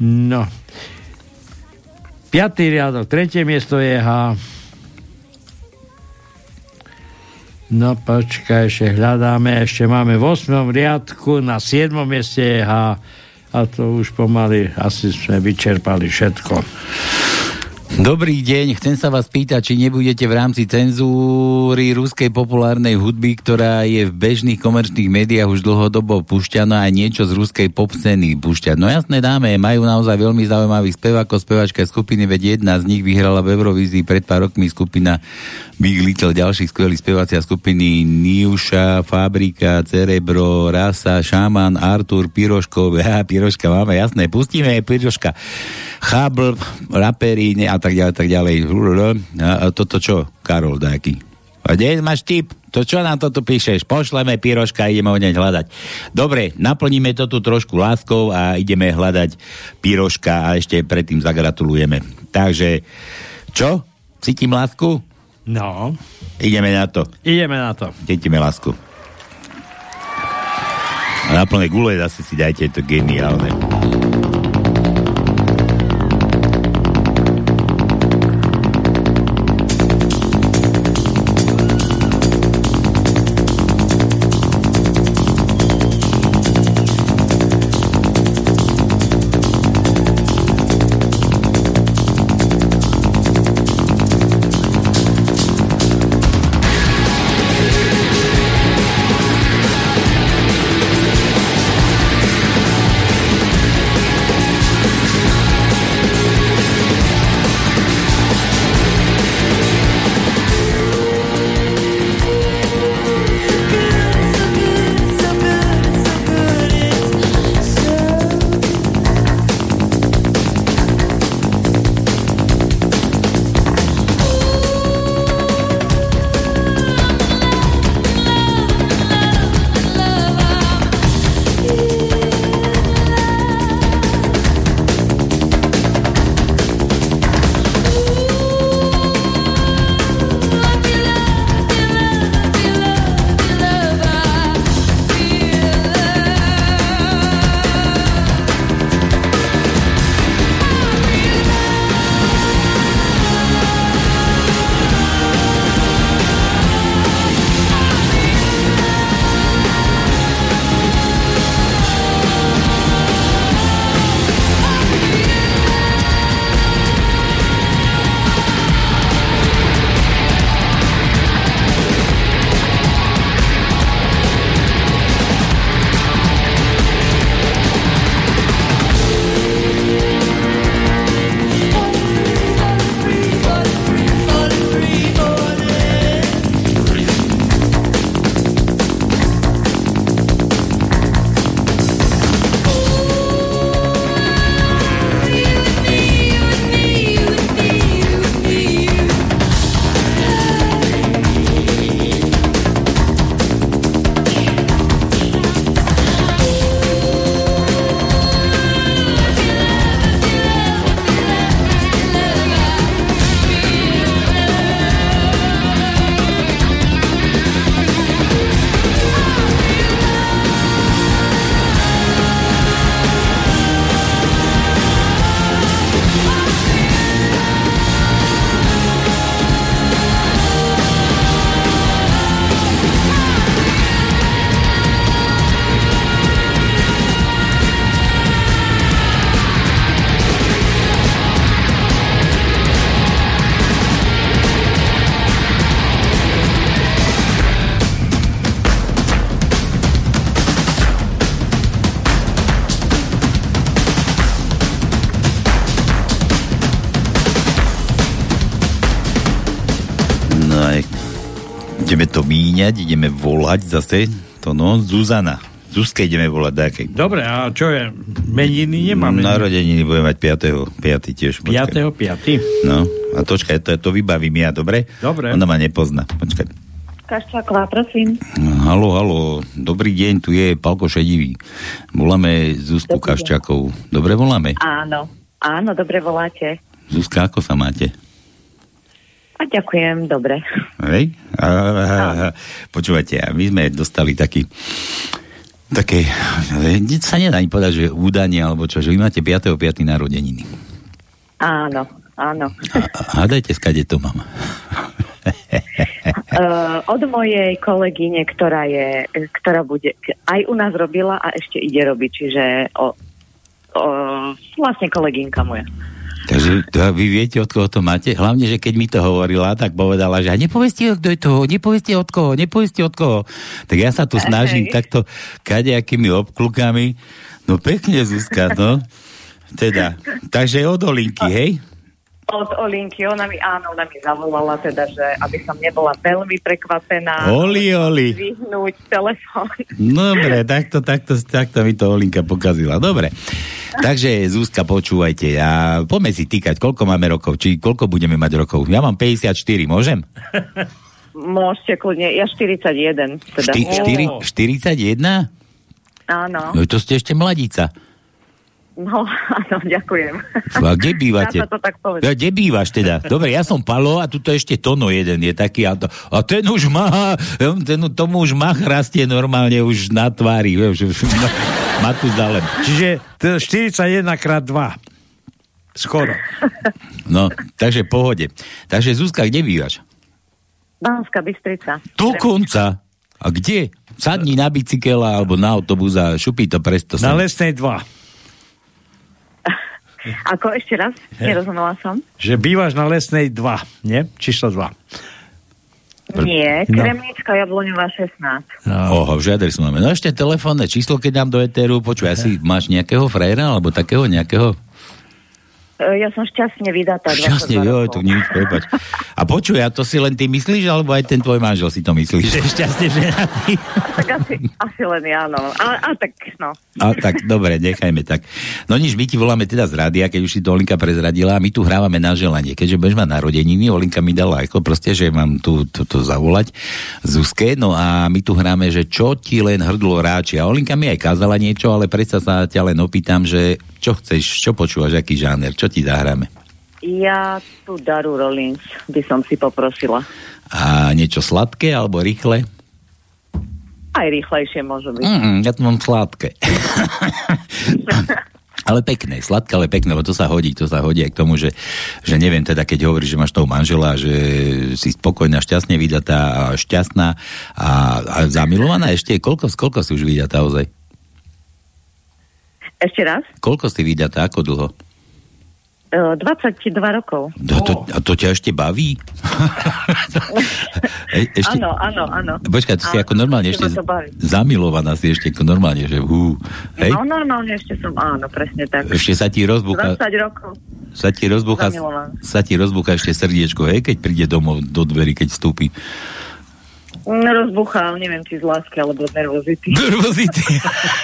No. Piatý riadok, tretie miesto je H. No počkaj, ešte hľadáme, ešte máme v 8. riadku, na 7. mieste je H. A to už pomaly asi sme vyčerpali všetko. Dobrý deň, chcem sa vás pýtať, či nebudete v rámci cenzúry ruskej populárnej hudby, ktorá je v bežných komerčných médiách už dlhodobo pušťaná aj niečo z ruskej pop scény pušťať. No jasné dáme, majú naozaj veľmi zaujímavých spevákov, spevačka skupiny, veď jedna z nich vyhrala v Eurovízii pred pár rokmi skupina Big Little, ďalších skvelých spevácia skupiny Niuša, Fabrika, Cerebro, Rasa, Šaman, Artur, Piroškov, ja, Piroška máme, jasné, pustíme Piroška. Chabl, rapery a tak ďalej, tak ďalej. A, a toto čo, Karol Dáky? A kde máš tip? To čo nám toto píšeš? Pošleme Piroška ideme ho hneď hľadať. Dobre, naplníme to tu trošku láskou a ideme hľadať Piroška a ešte predtým zagratulujeme. Takže, čo? Cítim lásku? No. Ideme na to. Ideme na to. Cítime lásku. A na plné gule zase si dajte, je to geniálne. Míňať, ideme volať zase. To no, Zuzana. Zuzke ideme volať dákej. Dobre, a čo je? Meniny nemáme. Narodeniny budeme mať 5. 5. tiež. 5. 5. No, a točkaj, to, to vybavím ja, dobre? Dobre. Ona ma nepozná. Počkaj. Kaščáková, prosím. Halo, halo, dobrý deň, tu je Palko Šedivý. Voláme Zuzku Kaščákovú. Dobre voláme? Áno, áno, dobre voláte. Zuzka, ako sa máte? A ďakujem, dobre. Hej? A, a, a, počúvate, my sme dostali taký také, sa nedá ani povedať, že údanie, alebo čo, že vy máte 5.5. narodeniny. Áno, áno. A, hádajte, skade to mám. Uh, od mojej kolegyne, ktorá je, ktorá bude, aj u nás robila a ešte ide robiť, čiže o, o, vlastne kolegynka moja. Takže to, vy viete, od koho to máte? Hlavne, že keď mi to hovorila, tak povedala, že nepovedzte, kto je toho, nepovedzte od koho, nepovedzte od koho. Tak ja sa tu snažím hey. takto kadejakými obklukami. No pekne, Zuzka, no. Teda, takže od Olinky, hej? Od Olinky, ona mi, áno, ona mi zavolala teda, že aby som nebola veľmi prekvapená. Oli, oli. Vyhnúť telefón. Dobre, takto, takto, takto mi to Olinka pokazila. Dobre. Takže, Zúska, počúvajte. A poďme si týkať, koľko máme rokov, či koľko budeme mať rokov. Ja mám 54, môžem? Môžete kľudne, ja 41. Teda. Šty, 4, 41? Áno. No to ste ešte mladíca. No, áno, ďakujem. A kde bývate? Ja to tak ja, kde bývaš teda? Dobre, ja som Palo a tuto ešte Tono jeden je taký. A, to, a ten už má, ten, tomu už má rastie normálne už na tvári. Vieš, má, má tu zalem. Čiže 41 krát 2. Skoro. No, takže pohode. Takže Zuzka, kde bývaš? Banská Bystrica. Dokonca. A kde? Sadni na bicykela alebo na autobus a šupí to presto. Na lesnej 2. Ako ešte raz? Nerozumela som. Že bývaš na lesnej 2, nie? Číslo 2. Nie, Kremnička, no. Jabloňová 16. No. Oho, v adresu máme. No ešte telefónne číslo, keď dám do Eteru, počuj, asi máš nejakého frajera, alebo takého nejakého? E, ja som šťastne vydatá. Šťastne, jo, to nič, prepač. A počuj, a to si len ty myslíš, alebo aj ten tvoj manžel si to myslí, že je šťastne ženatý? tak asi, asi len ja, no. A, a tak, no. A tak, dobre, nechajme tak. No nič, my ti voláme teda z rádia, keď už si to Olinka prezradila a my tu hrávame na želanie. Keďže budeš mať narodeniny, Olinka mi dala ako proste, že mám tu to, to zavolať Zuzke, no a my tu hráme, že čo ti len hrdlo ráči. A Olinka mi aj kázala niečo, ale predsa sa ťa len opýtam, že čo chceš, čo počúvaš, aký žáner, čo ti zahráme? Ja tu Daru Rollins by som si poprosila. A niečo sladké alebo rýchle? Aj rýchlejšie môže byť. Mm, ja tu mám sladké. ale pekné, sladké, ale pekné, lebo to sa hodí, to sa hodí aj k tomu, že, že neviem teda, keď hovoríš, že máš toho manžela, že si spokojná, šťastne vydatá šťastná a, a zamilovaná ešte, koľko, koľko si už vydatá ozaj? Ešte raz? Koľko si vydatá, ako dlho? 22 rokov. To, to, a to ťa ešte baví? e, ešte... Áno, áno, áno. Počkaj, to si ako normálne ešte zamilovaná si ešte ako normálne, že hú. Hej? No normálne ešte som, áno, presne tak. Ešte sa ti rozbucha... 20 rokov. Sa ti rozbucha, sa ti rozbucha ešte srdiečko, hej, keď príde domov do dverí, keď vstúpi. Rozbuchal, neviem, či z lásky, alebo z nervozity. Nervozity.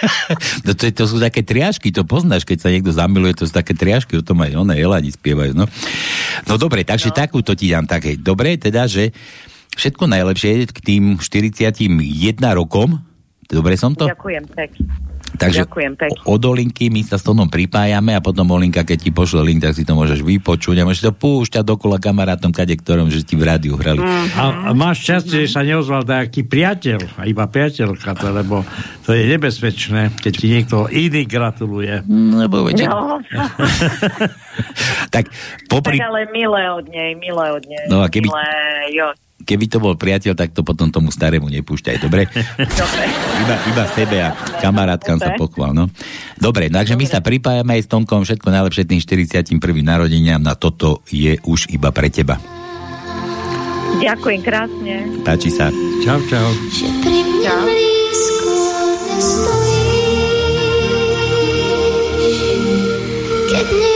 no to, to sú také triažky, to poznáš, keď sa niekto zamiluje, to sú také triažky, o tom aj one Elani spievajú, no. No dobre, takže no. takúto ti dám také. Dobre, teda, že všetko najlepšie k tým 41 rokom. Dobre som to? Ďakujem, pekne. Takže Ďakujem pekne. od Olinky my sa s tom pripájame a potom Olinka, keď ti pošle link, tak si to môžeš vypočuť a môžeš to púšťať dokola kamarátom, kade ktorom, že ti v rádiu hrali. Mm-hmm. A, a máš šťastie, že sa neozval nejaký priateľ, a iba priateľka, to, lebo to je nebezpečné, keď ti niekto iný gratuluje. No, lebo no. tak popri... Tak ale milé od nej, milé od nej. No a keby... Milé, jo keby to bol priateľ, tak to potom tomu starému nepúšťaj, dobre? Dobre. Iba, iba sebe a kamarátkam sa pochval, no. Dobre, takže my sa pripájame aj s Tomkom, všetko najlepšie tým 41. narodeniam na toto je už iba pre teba. Ďakujem krásne. Páči sa. Čau, čau. Čau. Keď nie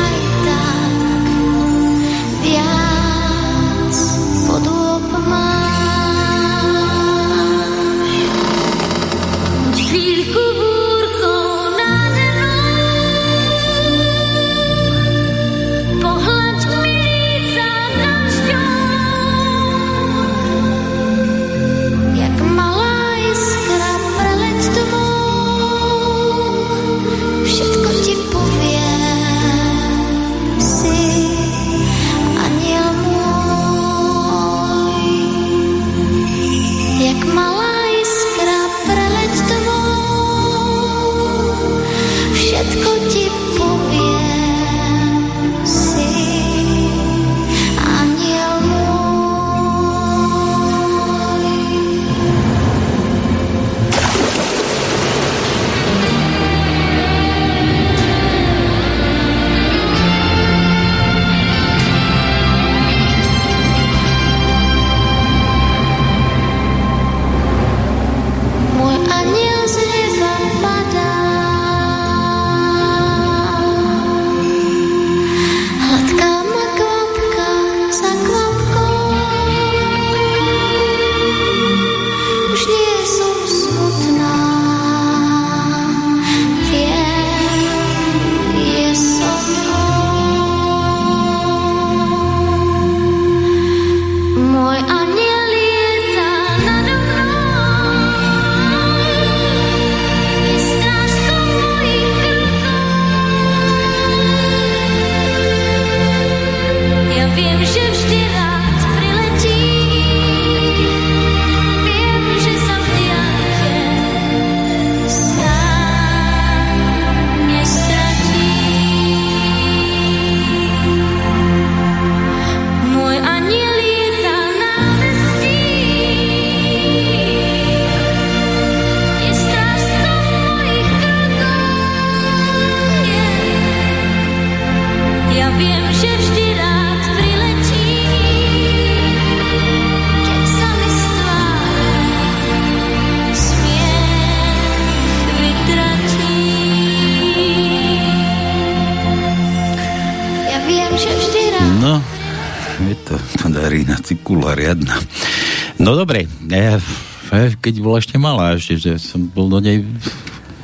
keď bola ešte malá, ešte, že som bol do nej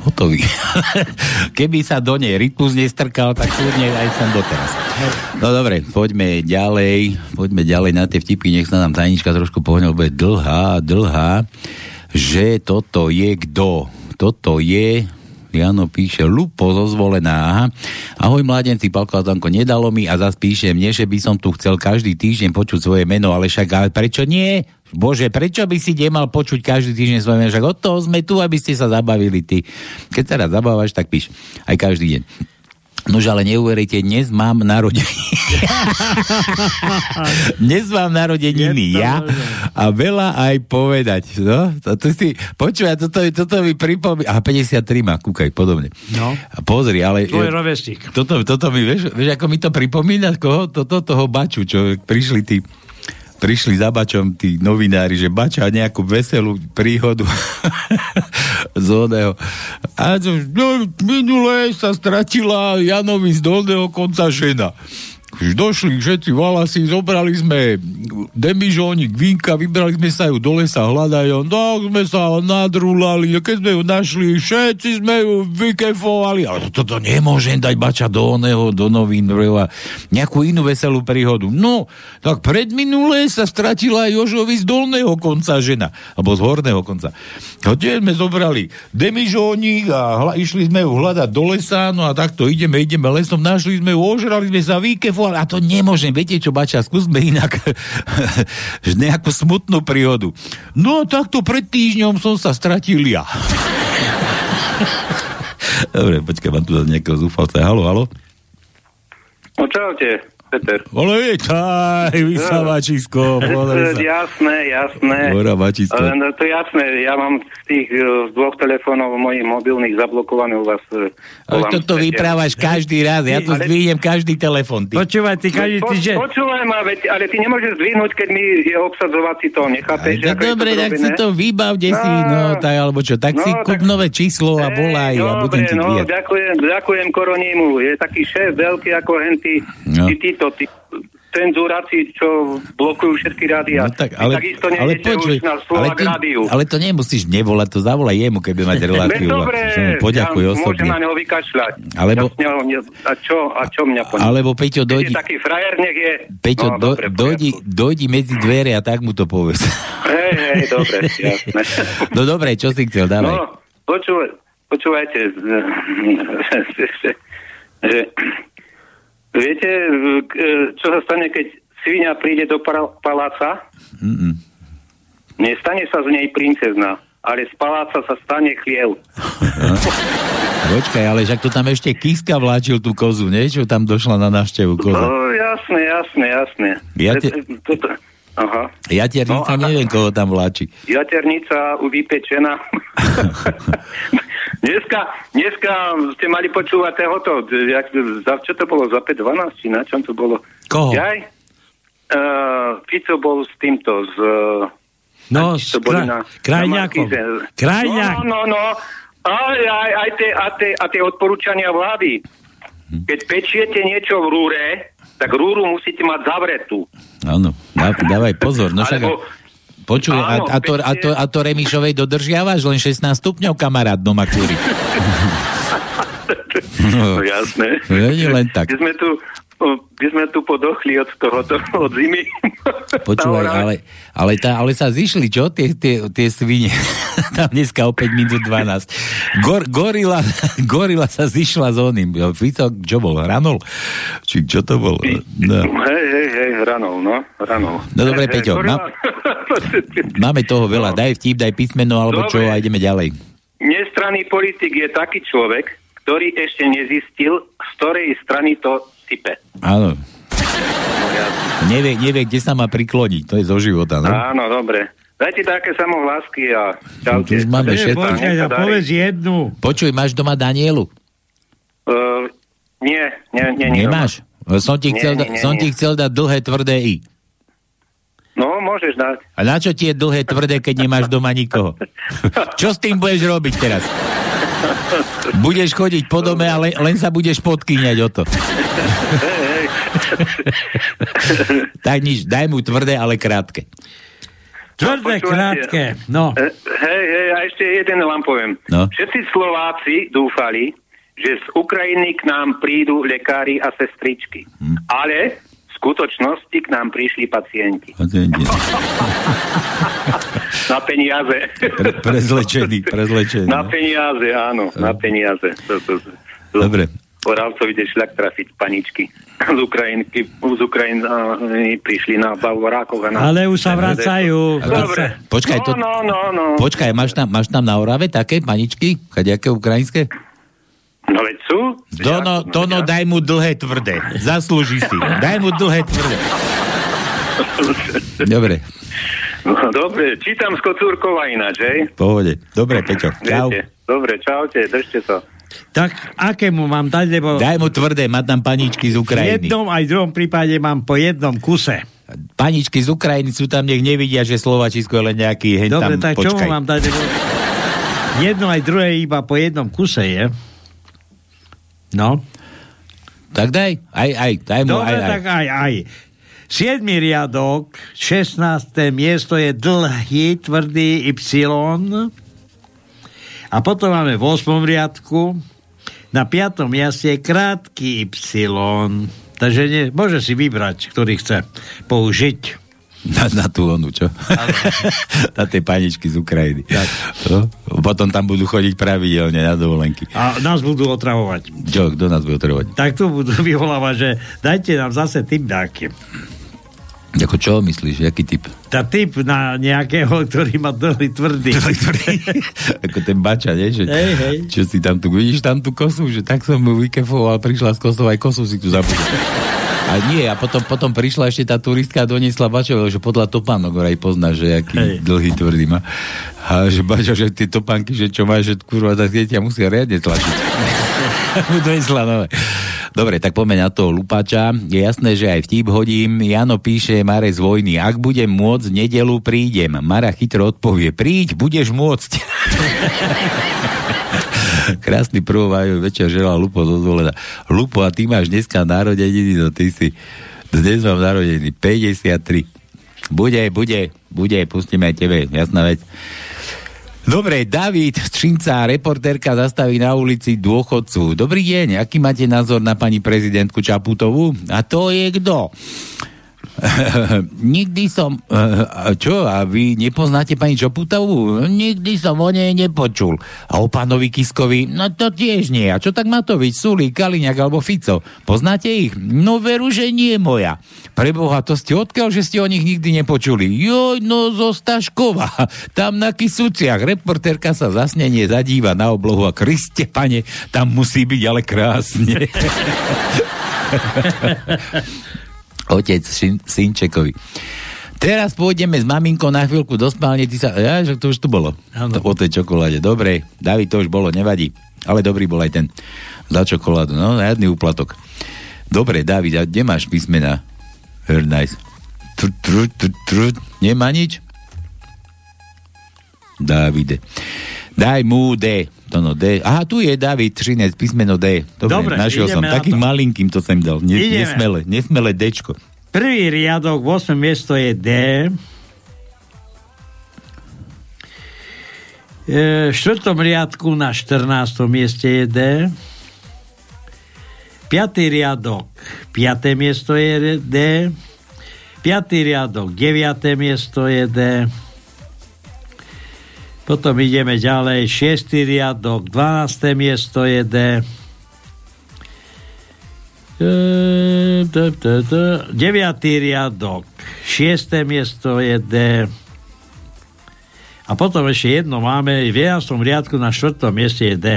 hotový. Keby sa do nej rytmus nestrkal, tak kľudne aj som doteraz. No dobre, poďme ďalej, poďme ďalej na tie vtipy, nech sa nám tajnička trošku pohne, lebo je dlhá, dlhá, že toto je kto? Toto je Jano píše, Lupo zozvolená. Ahoj mladenci, Palko Azanko, nedalo mi a zas píše mne, že by som tu chcel každý týždeň počuť svoje meno, ale však ale prečo nie? Bože, prečo by si nemal počuť každý týždeň svoje meno? Však od toho sme tu, aby ste sa zabavili ty. Keď sa raz zabávaš, tak píš. Aj každý deň. Nož ale neuveríte, dnes mám narodeniny. dnes mám narodeniny ja a veľa aj povedať. No? To, to si, počúvaj, toto, toto mi pripomína. A 53 má, kúkaj, podobne. No. A pozri, ale... Tvoj rovesník. Toto, toto mi, vieš, vieš, ako mi to pripomína? Koho? Toto, toho baču, čo prišli tí prišli za Bačom tí novinári, že Bača nejakú veselú príhodu z oného. A no, minulé sa stratila Janovi z dolného konca žena. Už došli všetci valasy, zobrali sme demižónik vínka, vybrali sme sa ju do lesa hľadajú, no sme sa nadrúlali, a keď sme ju našli, všetci sme ju vykefovali, ale toto nemôžem dať bača do oného, do novín, nejakú inú veselú príhodu. No, tak pred minulé sa stratila Jožovi z dolného konca žena, alebo z horného konca. No, tie sme zobrali demižónik a hla, išli sme ju hľadať do lesa, no a takto ideme, ideme lesom, našli sme ju, ožrali sme sa, vykefovali, a to nemôžem, viete čo, bača, skúsme inak nejakú smutnú príhodu. No takto pred týždňom som sa stratil ja. Dobre, počkaj, mám tu zase nejakého zúfalca. Halo, halo? No čaute, Peter. Vítaj, vysávačisko. jasné, jasné. Hora, Mačisko. No, to je jasné, ja mám z tých z dvoch telefónov mojich mobilných zablokované u vás. e, Ale toto vyprávaš každý raz, ja tu Ale- zdvihnem každý telefon. Ty. Počúvaj, ty každý Po, týždeň... počúvaj ma, veď, ale ty nemôžeš zdvihnúť, keď mi je obsadzovací tón, nechápeš? Tak je to dobre, tak si to vybav, kde si, no, tak, alebo čo, tak No, si tak- kúp nové číslo a volaj a budem ti no, ďakujem, ďakujem Koronimu. Je taký šéf veľký ako henty, No. tí, títo, tí, cenzúraci, čo blokujú všetky rádia. No tak, ale, takisto ale počuj, ale, ty, rádiu. ale to nemusíš nevolať, to zavolaj jemu, bude mať reláciu. Veď dobre, poďakuj ja osobne. môžem na neho vykašľať. Alebo- Ja s ňou ne- a čo, a čo mňa poňa? Alebo Peťo, Keď dojdi, je taký frajer, nech je... Peťo, no, do, dobre, dojdi, dojdi medzi dvere a tak mu to povedz. Hej, hej, dobre, jasné. No dobre, čo si chcel, dávaj. No, počúvaj, počúvajte, že, viete, k- čo sa stane, keď svinia príde do paláca? Mm-mm. Nestane sa z nej princezna, ale z paláca sa stane chliev. Počkaj, ale však to tam ešte Kiska vláčil tú kozu, nie? Čo tam došla na návštevu koza. No, jasné, jasné, jasné. Ja te- Toto, aha. Ja tiernica No, a- neviem, koho tam vláči. Jaternica vypečená. dneska, dneska ste mali počúvať tohoto, jak, za, čo to bolo, za 5.12, či na čom to bolo? Koho? Jaj? Uh, Fico bol s týmto, s... Uh, No, s kra- Krajňákom. Markíze. Krajňák. No, no, no. Aj, aj, aj tie, a, tie, a tie odporúčania vlády. Keď pečiete niečo v rúre, tak rúru musíte mať zavretú. Áno, dá, dávaj pozor. No však, Alebo- počuj, a, Áno, a, to, a, to, a to Remišovej dodržiavaš? Len 16 stupňov, kamarát, doma kúri. No, jasné. No, nie len tak. My sme tu, my sme tu podochli od tohoto, od zimy. Počúvaj, ale, ale, tá, ale sa zišli, čo? Tie, tie, tie svine. Tam dneska o 5 minút 12. Gor, gorila, gorila sa zišla s oným. Fico, čo bol? Hranol? Či čo to bol? No. Hej, hej, hej, ranov, no, ranov. No dobre, hej, Peťo, gorila- Máme toho veľa. Daj vtip, daj písmeno, alebo čo Dobre. a ideme ďalej. Nestranný politik je taký človek, ktorý ešte nezistil, z ktorej strany to sype. Áno. Nevie, nevie, kde sa má prikloniť. To je zo života, no? Áno, dobre. Dajte také samohlásky a No, tu čaute. už máme všetko. počkaj, darí. povedz jednu. Počuj, máš doma Danielu? Uh, nie, nie, nie, nie. Nemáš? Som ti, Nie, chcel, nie, nie, som nie. ti chcel dať dlhé tvrdé I. No, môžeš dať. A na čo ti je dlhé tvrdé, keď nemáš doma nikoho? Čo s tým budeš robiť teraz? Budeš chodiť po dome a len, sa budeš podkýňať o to. Tak nič, daj mu tvrdé, ale krátke. Tvrdé, krátke, no. E, Hej, hej, a ešte jeden vám poviem. No. Všetci Slováci dúfali, že z Ukrajiny k nám prídu lekári a sestričky. Hm. Ale v skutočnosti k nám prišli pacienti. Na peniaze. Pre, prezlečený, prezlečený. Na peniaze, áno, na peniaze. Dobre. Poravcovi ide šľak trafiť paničky. Z Ukrajinky, z Ukrajin a, prišli na Bavorákov. Na, Ale už sa vracajú. Dobre. Počkaj, to... No, no, no, no. Počkaj, máš tam, máš tam na Orave také paničky? Kadejaké ukrajinské? No veď sú. Tono, tono, daj mu dlhé tvrdé. Zaslúži si. Daj mu dlhé tvrdé. Dobre, No, dobre, čítam z Kocúrkova ináč, hej? v pohode. Dobre, Peťo. Čau. Viete. Dobre, čaute, držte sa. Tak akému mám dať, lebo... Daj mu tvrdé, má tam paničky z V Ukrajiny. jednom aj v druhom prípade mám po jednom kuse. Paničky z Ukrajiny sú tam, nech nevidia, že Slovačisko je len nejaký hen Dobre, tam, tak čo mám dať? Lebo jedno aj druhé iba po jednom kuse je. No. Tak daj, aj, aj, daj mu Dobre, aj, aj. tak aj, aj. 7. riadok, 16. miesto je dlhý, tvrdý Y. A potom máme v 8. riadku, na 5. mieste je krátky Y. Takže nie, môže si vybrať, ktorý chce použiť. Na, na tú onu, čo? na tie paničky z Ukrajiny. No? Potom tam budú chodiť pravidelne na dovolenky. A nás budú otravovať. Čo, kto nás bude otravovať? Tak tu budú vyvolávať, že dajte nám zase tým nejaký. Ako čo myslíš, aký typ? Tá typ na nejakého, ktorý má dlhý tvrdý. Ako ten bača, nie? Že, Hej, hej. Čo si tam tu, vidíš tam tú kosu, že tak som mu vykefoval, prišla s kosou, aj kosu si tu zabudol. A nie, a potom, potom prišla ešte tá turistka a doniesla Bačovo, že podľa topánok aj pozná, že aký Hej. dlhý tvrdý má. A že Bačo, že tie topánky, že čo máš, že kurva, tak tie ťa musia riadne tlačiť. Mu donesla nové. Dobre, tak poďme na toho Lupača. Je jasné, že aj vtip hodím. Jano píše Mare z vojny. Ak budem môcť, nedelu prídem. Mara chytro odpovie. Príď, budeš môcť. Krásny prvomájov večer želá Lupo zo. Lupo, a ty máš dneska narodeniny, no ty si... Dnes mám narodeniny 53. Bude, bude, bude, pustíme aj tebe, jasná vec. Dobre, David Střinca, reportérka zastaví na ulici dôchodcu. Dobrý deň, aký máte názor na pani prezidentku Čaputovú? A to je kto? Nikdy som... A čo? A vy nepoznáte pani Čaputovú? Nikdy som o nej nepočul. A o pánovi Kiskovi? No to tiež nie. A čo tak Matovič, Sulík, Kaliňák alebo Fico? Poznáte ich? No veru, že nie moja. Preboha, to ste odkiaľ, že ste o nich nikdy nepočuli? Joj, no zo Staškova. Tam na Kisuciach. Reportérka sa zasnenie zadíva na oblohu a Kriste, pane, tam musí byť ale krásne. Otec Šin- Synčekovi. Teraz pôjdeme s maminkou na chvíľku do spálne, ty sa... Ja, že to už tu bolo. Áno. O tej čokoláde. Dobre, David, to už bolo, nevadí. Ale dobrý bol aj ten za čokoládu. No, žiadny úplatok. Dobre, David, a kde máš písmena? Very nice. Tr, tr, tr, tr, nemá nič? Davide. Daj mu D. To no D. Aha, tu je David Třinec, písmeno D. Dobre, Dobre, našiel som. na Takým to. malinkým to sem dal. Ne, Ideme. nesmele, nesmele Dčko. Prvý riadok, 8. miesto je D. E, v štvrtom riadku na 14. mieste je D. Piatý riadok, 5. miesto je D. Piatý riadok, 9. miesto je D. Potom ideme ďalej, 6. riadok, 12. miesto je D. E, d- d- d- Deviatý riadok, 6. miesto je D. A potom ešte jedno máme, v 11. riadku na 4. mieste je D.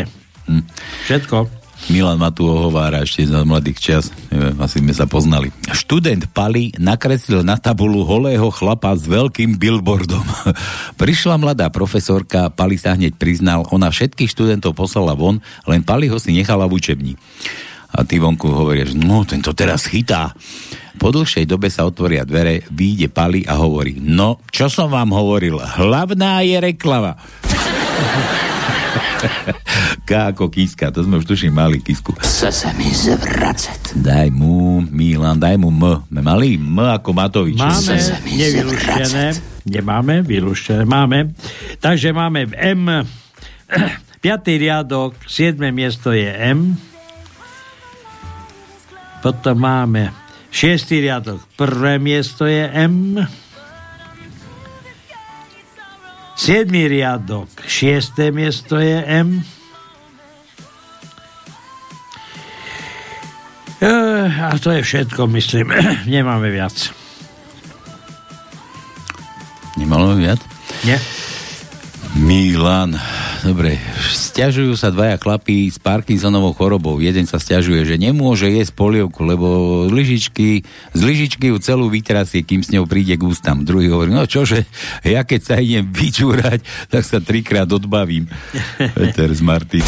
Hm. Všetko. Milan ma tu ohovára ešte za mladých čas. Neviem, asi sme sa poznali. Študent Pali nakreslil na tabulu holého chlapa s veľkým billboardom. Prišla mladá profesorka, Pali sa hneď priznal, ona všetkých študentov poslala von, len Pali ho si nechala v učebni. A ty vonku hovoria, no, tento teraz chytá. Po dlhšej dobe sa otvoria dvere, vyjde Pali a hovorí, no, čo som vám hovoril, hlavná je reklama. K ako kiska, to sme už tuším mali kisku. Chce sa mi zvracať. Daj mu, Milan, daj mu M. My mali M ako Matovič. Máme nevylúštené. Nemáme vylúštené. Máme. Takže máme v M. Piatý riadok, siedme miesto je M. Potom máme šiestý riadok, prvé miesto je M. Siedmý riadok, šiesté miesto je M. a to je všetko, myslím. Nemáme viac. Nemalo viac? Nie. Milan, dobre, stiažujú sa dvaja chlapí s Parkinsonovou chorobou. Jeden sa stiažuje, že nemôže jesť polievku, lebo z lyžičky, z lyžičky ju celú vytrasie, kým s ňou príde k ústam. Druhý hovorí, no čože, ja keď sa idem vyčúrať, tak sa trikrát odbavím. Peter z Martin.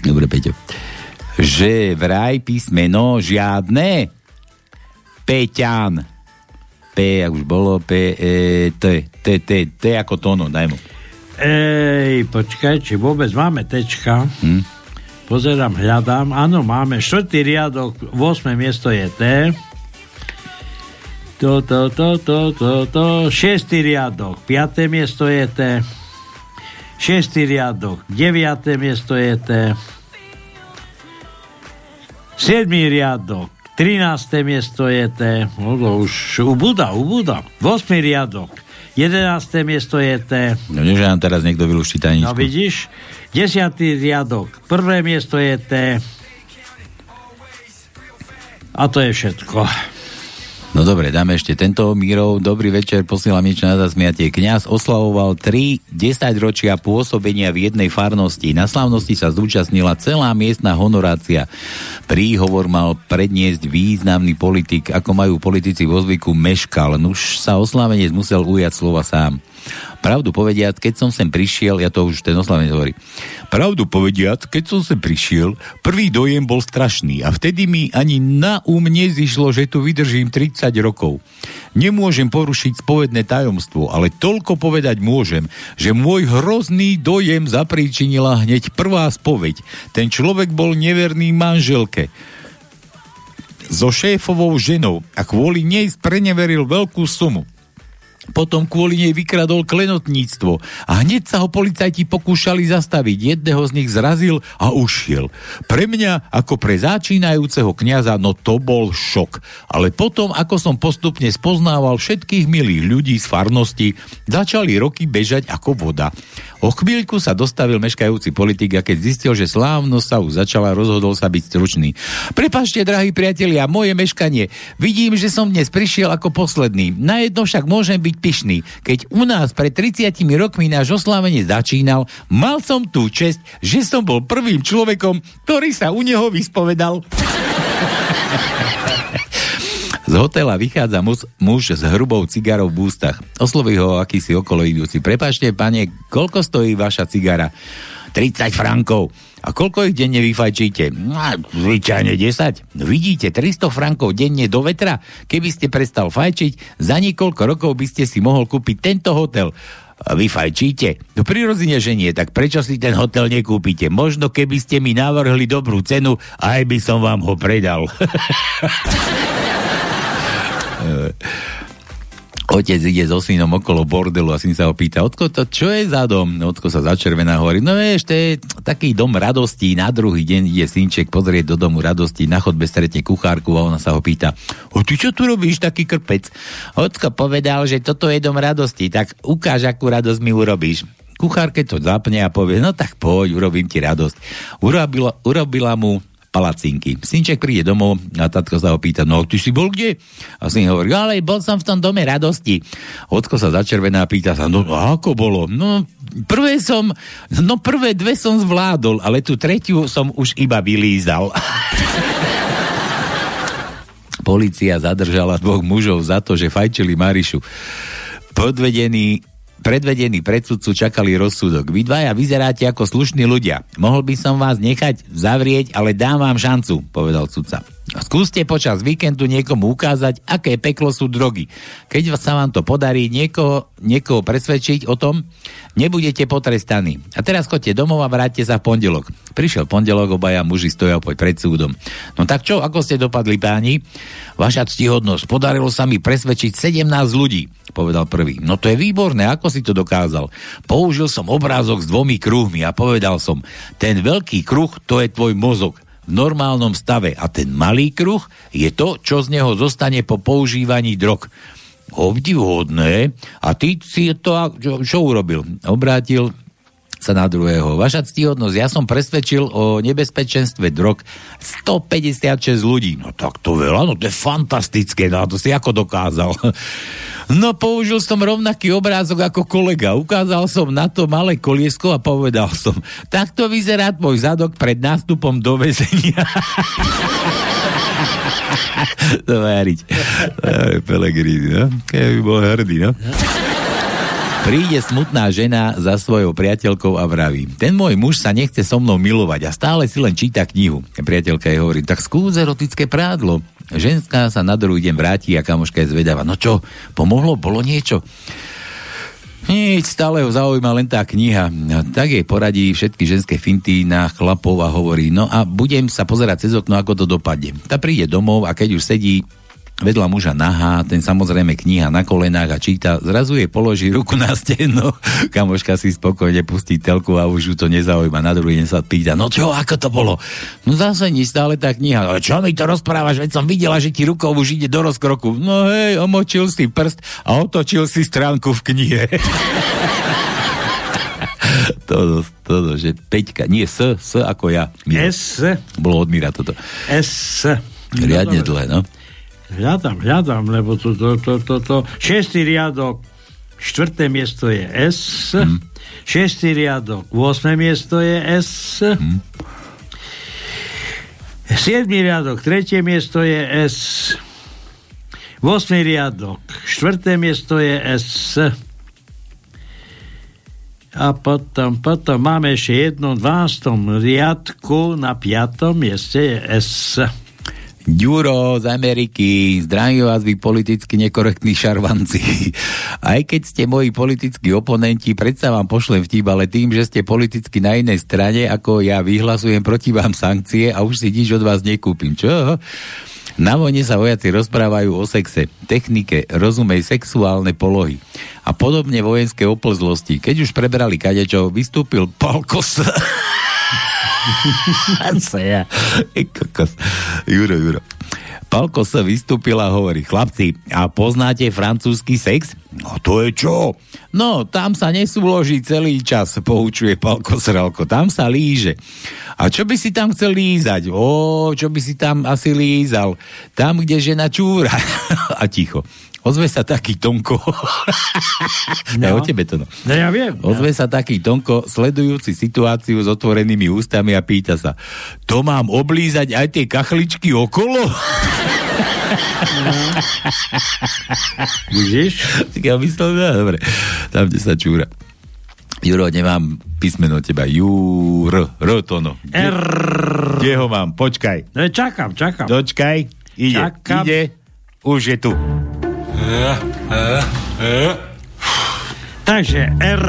Dobre, Peťo. Že vraj písmeno žiadne Peťan P, už bolo, P, E, T, T, T, T ako tóno, daj mu. Ej, počkaj, či vôbec máme tečka. Hm? Pozerám, hľadám. Áno, máme štvrtý riadok, 8. miesto je T. To, to, to, to, to, to. Šiestý riadok, 5. miesto je T. Šiestý riadok, 9. miesto je T. Siedmý riadok, 13. miesto je T. No, to už ubúda, ubúda. 8. riadok. 11. miesto je T. No nie, že nám teraz niekto vylúšti tajničku. No vidíš? 10. riadok. Prvé miesto je T. A to je všetko. No dobre, dáme ešte tento Mírov. Dobrý večer, posielam niečo na zasmiatie. Kňaz oslavoval 3 10 ročia pôsobenia v jednej farnosti. Na slávnosti sa zúčastnila celá miestna honorácia. Príhovor mal predniesť významný politik, ako majú politici vo zvyku meškal. Nuž sa oslávenec musel ujať slova sám. Pravdu povediac, keď som sem prišiel, ja to už ten oslavene hovorí, pravdu povediac, keď som sem prišiel, prvý dojem bol strašný a vtedy mi ani na um nezišlo, že tu vydržím 30 rokov. Nemôžem porušiť spovedné tajomstvo, ale toľko povedať môžem, že môj hrozný dojem zapríčinila hneď prvá spoveď. Ten človek bol neverný manželke so šéfovou ženou a kvôli nej preneveril veľkú sumu. Potom kvôli nej vykradol klenotníctvo a hneď sa ho policajti pokúšali zastaviť. Jedného z nich zrazil a ušiel. Pre mňa, ako pre začínajúceho kniaza, no to bol šok. Ale potom, ako som postupne spoznával všetkých milých ľudí z farnosti, začali roky bežať ako voda. O chvíľku sa dostavil meškajúci politik a keď zistil, že slávnosť sa už začala, rozhodol sa byť stručný. Prepašte, drahí priatelia, moje meškanie. Vidím, že som dnes prišiel ako posledný. Na jedno však môžem byť pyšný. Keď u nás pred 30 rokmi náš oslávenie začínal, mal som tú čest, že som bol prvým človekom, ktorý sa u neho vyspovedal. Z hotela vychádza muž, muž s hrubou cigarou v ústach. Osloví ho akýsi okolo idúci. Prepašte, pane, koľko stojí vaša cigara? 30 frankov. A koľko ich denne vyfajčíte? No, zvyčajne 10. No vidíte, 300 frankov denne do vetra. Keby ste prestal fajčiť, za niekoľko rokov by ste si mohol kúpiť tento hotel. A vy? No prirodzene, že nie, tak prečo si ten hotel nekúpite? Možno keby ste mi navrhli dobrú cenu, aj by som vám ho predal. Otec ide so synom okolo bordelu a syn sa ho pýta, Otko, to čo je za dom? Otko sa začervená hovorí, no vieš, to je taký dom radosti. Na druhý deň ide synček pozrieť do domu radosti, na chodbe stretne kuchárku a ona sa ho pýta, o ty čo tu robíš, taký krpec? Otko povedal, že toto je dom radosti, tak ukáž, akú radosť mi urobíš. Kuchárke to zapne a povie, no tak poď, urobím ti radosť. Urobila, urobila mu palacinky. Synček príde domov a tatko sa ho pýta, no ty si bol kde? A syn hovorí, ale bol som v tom dome radosti. Ocko sa začervená a pýta sa, no ako bolo? No prvé som, no prvé dve som zvládol, ale tú tretiu som už iba vylízal. Polícia zadržala dvoch mužov za to, že fajčili Marišu. Podvedení predvedení pred sudcu čakali rozsudok. Vy dvaja vyzeráte ako slušní ľudia. Mohol by som vás nechať zavrieť, ale dám vám šancu, povedal sudca. Skúste počas víkendu niekomu ukázať, aké peklo sú drogy. Keď sa vám to podarí niekoho, niekoho presvedčiť o tom, nebudete potrestaní. A teraz chodte domov a vráťte sa v pondelok. Prišiel pondelok, obaja muži stoja opäť pred súdom. No tak čo, ako ste dopadli páni? Vaša ctihodnosť, podarilo sa mi presvedčiť 17 ľudí, povedal prvý. No to je výborné, ako si to dokázal? Použil som obrázok s dvomi kruhmi a povedal som, ten veľký kruh, to je tvoj mozog v normálnom stave a ten malý kruh je to, čo z neho zostane po používaní drog. Obdivuhodné. A ty si to, čo, čo urobil? Obrátil sa na druhého. Vaša ctihodnosť, ja som presvedčil o nebezpečenstve drog 156 ľudí. No tak to veľa, no to je fantastické, no to si ako dokázal. No použil som rovnaký obrázok ako kolega. Ukázal som na to malé koliesko a povedal som, takto vyzerá tvoj zadok pred nástupom do väzenia. to veriť. Pelegrini, no? Keby bol hrdý, no? Príde smutná žena za svojou priateľkou a vraví, ten môj muž sa nechce so mnou milovať a stále si len číta knihu. Priateľka jej hovorí, tak skús erotické prádlo. Ženská sa na druhý deň vráti a kamoška je zvedavá. No čo, pomohlo? Bolo niečo? Nič, stále ho zaujíma len tá kniha. Tak jej poradí všetky ženské finty na chlapov a hovorí, no a budem sa pozerať cez okno, ako to dopadne. Tá príde domov a keď už sedí vedľa muža nahá, ten samozrejme kniha na kolenách a číta, zrazu jej položí ruku na steno, kamoška si spokojne pustí telku a už ju to nezaujíma. Na druhý deň sa pýta, no čo, ako to bolo? No zase nič, stále tá kniha. No, čo mi to rozprávaš, veď som videla, že ti rukou už ide do rozkroku. No hej, omočil si prst a otočil si stránku v knihe. toto, toto, že Peťka, nie S, S ako ja. Miro. S. Bolo odmíra toto. S. Riadne dlhé, no. Hľadám, hľadám, lebo to, to, to, to, to. Šestý riadok, štvrté miesto je S. Hmm. Šestý riadok, 8. miesto je S. Hmm. Siedmý riadok, tretie miesto je S. 8. riadok, štvrté miesto je S. A potom, potom máme ešte jedno v 12. riadku na 5. mieste je S. Ďuro z Ameriky, zdravím vás vy politicky nekorektní šarvanci. Aj keď ste moji politickí oponenti, predsa vám pošlem vtip, ale tým, že ste politicky na inej strane, ako ja vyhlasujem proti vám sankcie a už si nič od vás nekúpim. Čo? Na vojne sa vojaci rozprávajú o sexe, technike, rozumej sexuálne polohy a podobne vojenské oplzlosti. Keď už preberali kadečov, vystúpil Palkos ja. Kokos. Juro, Juro. Palko sa vystúpil a hovorí, chlapci, a poznáte francúzsky sex? No to je čo? No, tam sa nesúloží celý čas, poučuje Palko Sralko, tam sa líže. A čo by si tam chcel lízať? O, čo by si tam asi lízal? Tam, kde žena čúra. a ticho. Ozve sa taký Tonko. No. ja o tebe to no. no ja viem. Ozve ja. sa taký Tonko, sledujúci situáciu s otvorenými ústami a pýta sa, to mám oblízať aj tie kachličky okolo? No. Vidíš? Tak ja myslel, no, dobre. Tam, kde sa čúra. Juro, nemám písmeno teba. Júr, R to no. R. Kde ho mám? Počkaj. No, čakám, čakám. Dočkaj. Ide, čakám. ide. Už je tu. Takže R.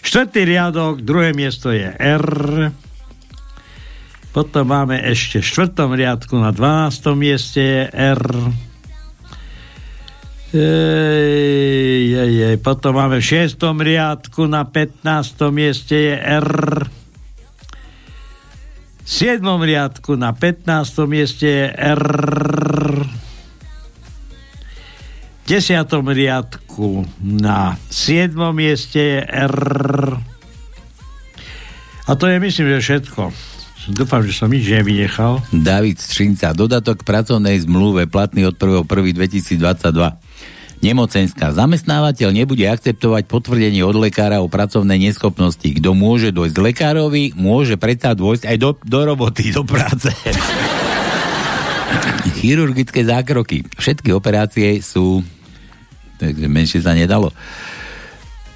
Štvrtý riadok, druhé miesto je R. Potom máme ešte v štvrtom riadku na 12. mieste je R. Ej, ej, ej. Potom máme v šiestom riadku na 15. mieste je R. V 7. riadku na 15. mieste je R desiatom riadku na 7. mieste je R. A to je myslím, že všetko. Dúfam, že som nič nevynechal. David Střinca, dodatok pracovnej zmluve platný od 1.1.2022. Nemocenská. Zamestnávateľ nebude akceptovať potvrdenie od lekára o pracovnej neschopnosti. Kto môže dojsť k lekárovi, môže predsa dôjsť aj do, do roboty, do práce. Chirurgické zákroky. Všetky operácie sú takže menšie sa nedalo.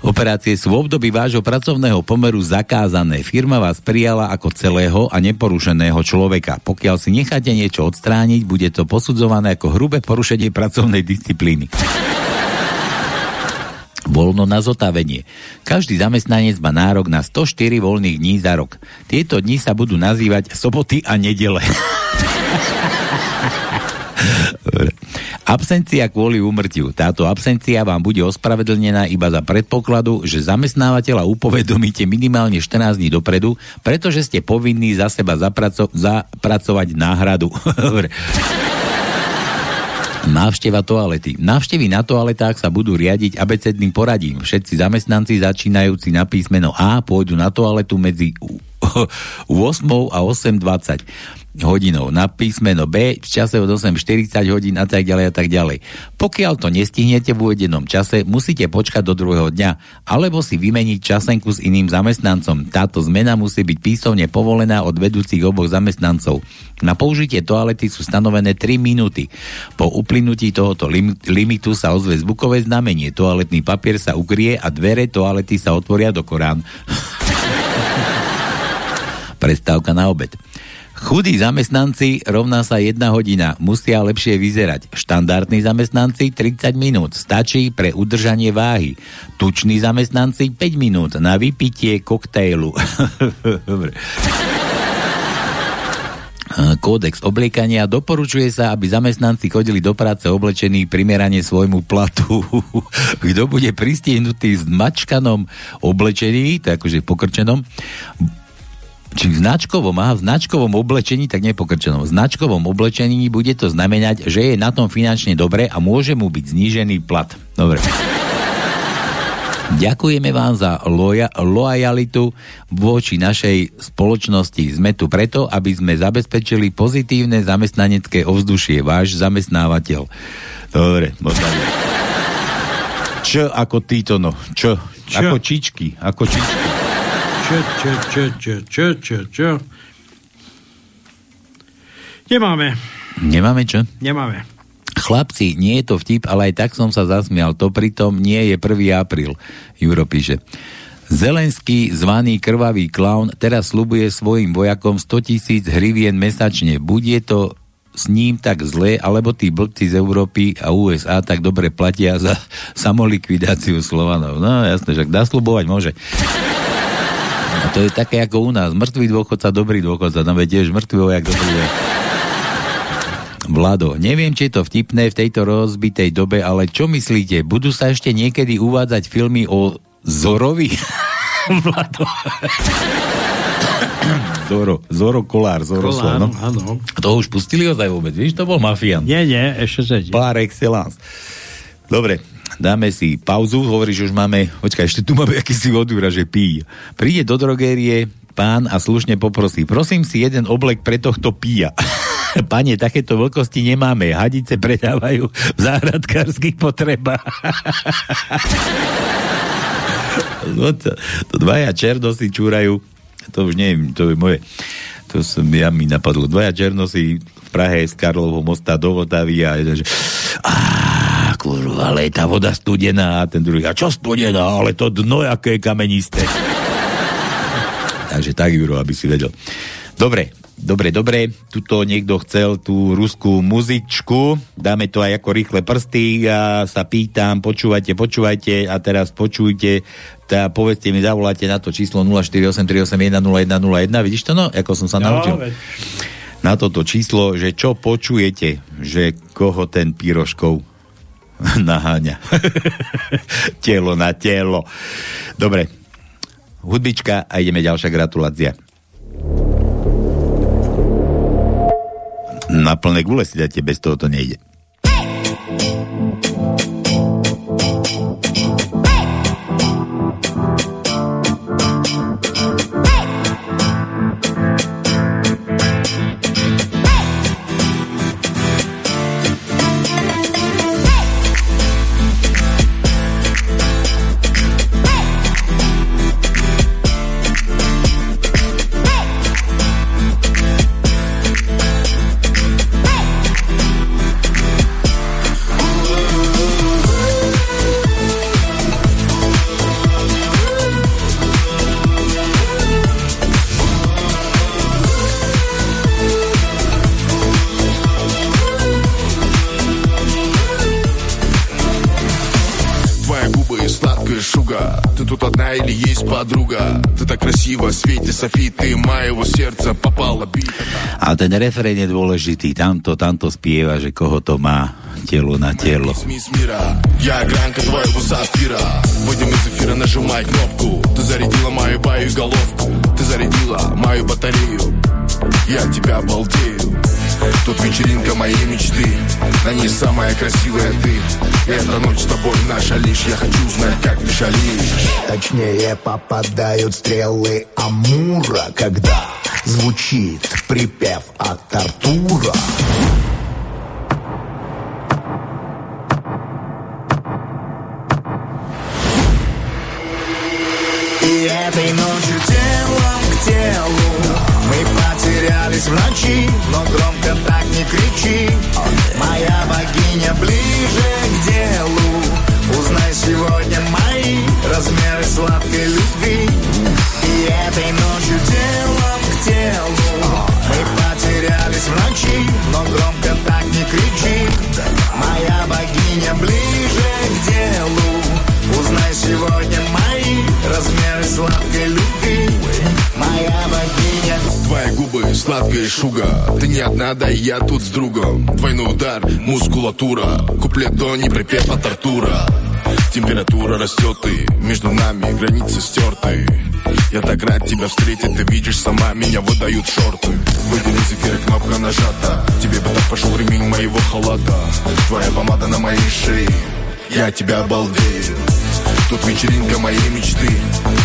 Operácie sú v období vášho pracovného pomeru zakázané. Firma vás prijala ako celého a neporušeného človeka. Pokiaľ si necháte niečo odstrániť, bude to posudzované ako hrubé porušenie pracovnej disciplíny. Voľno na zotavenie. Každý zamestnanec má nárok na 104 voľných dní za rok. Tieto dni sa budú nazývať soboty a nedele. Absencia kvôli úmrtiu. Táto absencia vám bude ospravedlnená iba za predpokladu, že zamestnávateľa upovedomíte minimálne 14 dní dopredu, pretože ste povinní za seba zapraco- zapracovať náhradu. Návšteva toalety. Návštevy na toaletách sa budú riadiť abecedným poradím. Všetci zamestnanci začínajúci na písmeno A pôjdu na toaletu medzi 8 a 8.20 hodinou na písmeno B v čase od 8.40 hodín a tak ďalej a tak ďalej. Pokiaľ to nestihnete v uvedenom čase, musíte počkať do druhého dňa, alebo si vymeniť časenku s iným zamestnancom. Táto zmena musí byť písomne povolená od vedúcich oboch zamestnancov. Na použitie toalety sú stanovené 3 minúty. Po uplynutí tohoto lim- limitu sa ozve zvukové znamenie. Toaletný papier sa ukrie a dvere toalety sa otvoria do Korán. Prestávka na obed. Chudí zamestnanci rovná sa 1 hodina, musia lepšie vyzerať. Štandardní zamestnanci 30 minút, stačí pre udržanie váhy. Tuční zamestnanci 5 minút na vypitie koktejlu. Dobre. Kódex obliekania doporučuje sa, aby zamestnanci chodili do práce oblečení primerane svojmu platu. Kto bude pristihnutý v mačkanom oblečení, tak akože pokrčenom, či v značkovom, aha, v značkovom oblečení, tak nepokrčenom, v značkovom oblečení bude to znamenať, že je na tom finančne dobre a môže mu byť znížený plat. Dobre. Ďakujeme vám za loja, lojalitu voči našej spoločnosti. Sme tu preto, aby sme zabezpečili pozitívne zamestnanecké ovzdušie. Váš zamestnávateľ. Dobre. Čo ako títo, no? Čo? čo? Ako čičky. Ako čičky. Čo, čo, čo, čo, čo, čo? Nemáme. Nemáme čo? Nemáme. Chlapci, nie je to vtip, ale aj tak som sa zasmial. To pritom nie je 1. apríl. Juro píše. Zelenský, zvaný krvavý klaun, teraz slubuje svojim vojakom 100 tisíc hrivien mesačne. Bude to s ním tak zlé, alebo tí blbci z Európy a USA tak dobre platia za samolikvidáciu Slovanov. No jasne, že dá slubovať môže. A to je také ako u nás. Mŕtvý dôchodca, dobrý dôchodca. Tam je tiež mŕtvý vojak, dobrý vojak. Vlado, neviem, či je to vtipné v tejto rozbitej dobe, ale čo myslíte, budú sa ešte niekedy uvádzať filmy o Zorovi? Vlado. Zoro, Zoro Kolár, Zoro Kolár, no. áno. To už pustili ozaj vôbec, vieš, to bol mafián. Nie, nie, ešte sedí. Par excellence. Dobre, dáme si pauzu, hovorí, že už máme, počkaj, ešte tu máme akýsi odúra, že pí. Príde do drogérie pán a slušne poprosí, prosím si jeden oblek pre tohto píja. Pane, takéto veľkosti nemáme. Hadice predávajú v záhradkárskych potrebách. no to, to dvaja černosy čúrajú, to už neviem, to je moje, to som, ja mi napadlo, dvaja černosy v Prahe z Karlovho mosta do Vltavy a jeden, že á, kurva, ale je tá voda studená a ten druhý, a čo studená, ale to dno, aké je kamenisté. Takže tak, Juro, aby si vedel. Dobre, dobre, dobre. Tuto niekto chcel tú ruskú muzičku. Dáme to aj ako rýchle prsty. Ja sa pýtam, počúvajte, počúvajte a teraz počujte. Tá, povedzte mi, zavoláte na to číslo 0483810101. Vidíš to, no? Ako som sa No, naučil. veď. Na toto číslo, že čo počujete, že koho ten Piroškov naháňa. telo na telo. Dobre, hudbička a ideme ďalšia gratulácia. Na plné gule si dáte, bez toho to nejde. тут одна или есть подруга Ты так красиво, Свете Софи Ты моего сердца попала бит A ten refrén je dôležitý, tamto, tamto spieva, že koho to má telo na telo. Смесь мира Я гранка твоего сапфира Выйдем из эфира, нажимай кнопку Ты зарядила мою баю головку Ты зарядила мою батарею Я тебя балдею Тут вечеринка моей мечты. На ней самая красивая ты. Эта ночь с тобой наша лишь. Я хочу знать, как ты шалишь Точнее попадают стрелы Амура, когда звучит припев от Артура. И этой ночью телом к телу Мы потерялись в ночи, но громко так не кричи. Моя богиня ближе к делу. Узнай сегодня мои размеры сладкой любви. И этой ночью телом к телу. Мы потерялись в ночи, но громко так не кричи. Моя богиня ближе к делу. Узнай сегодня мои размеры сладкой любви Моя богиня. Твои губы, сладкая шуга. Ты не одна, да я тут с другом. Двойной удар, мускулатура. Куплет до не припев от Артура. Температура растет и между нами границы стерты. Я так рад тебя встретить, ты видишь сама. Меня выдают шорты. Выйдем из эфира, кнопка нажата. Тебе бы так пошел ремень моего халата. Твоя помада на моей шее Я тебя балдею Тут вечеринка моей мечты.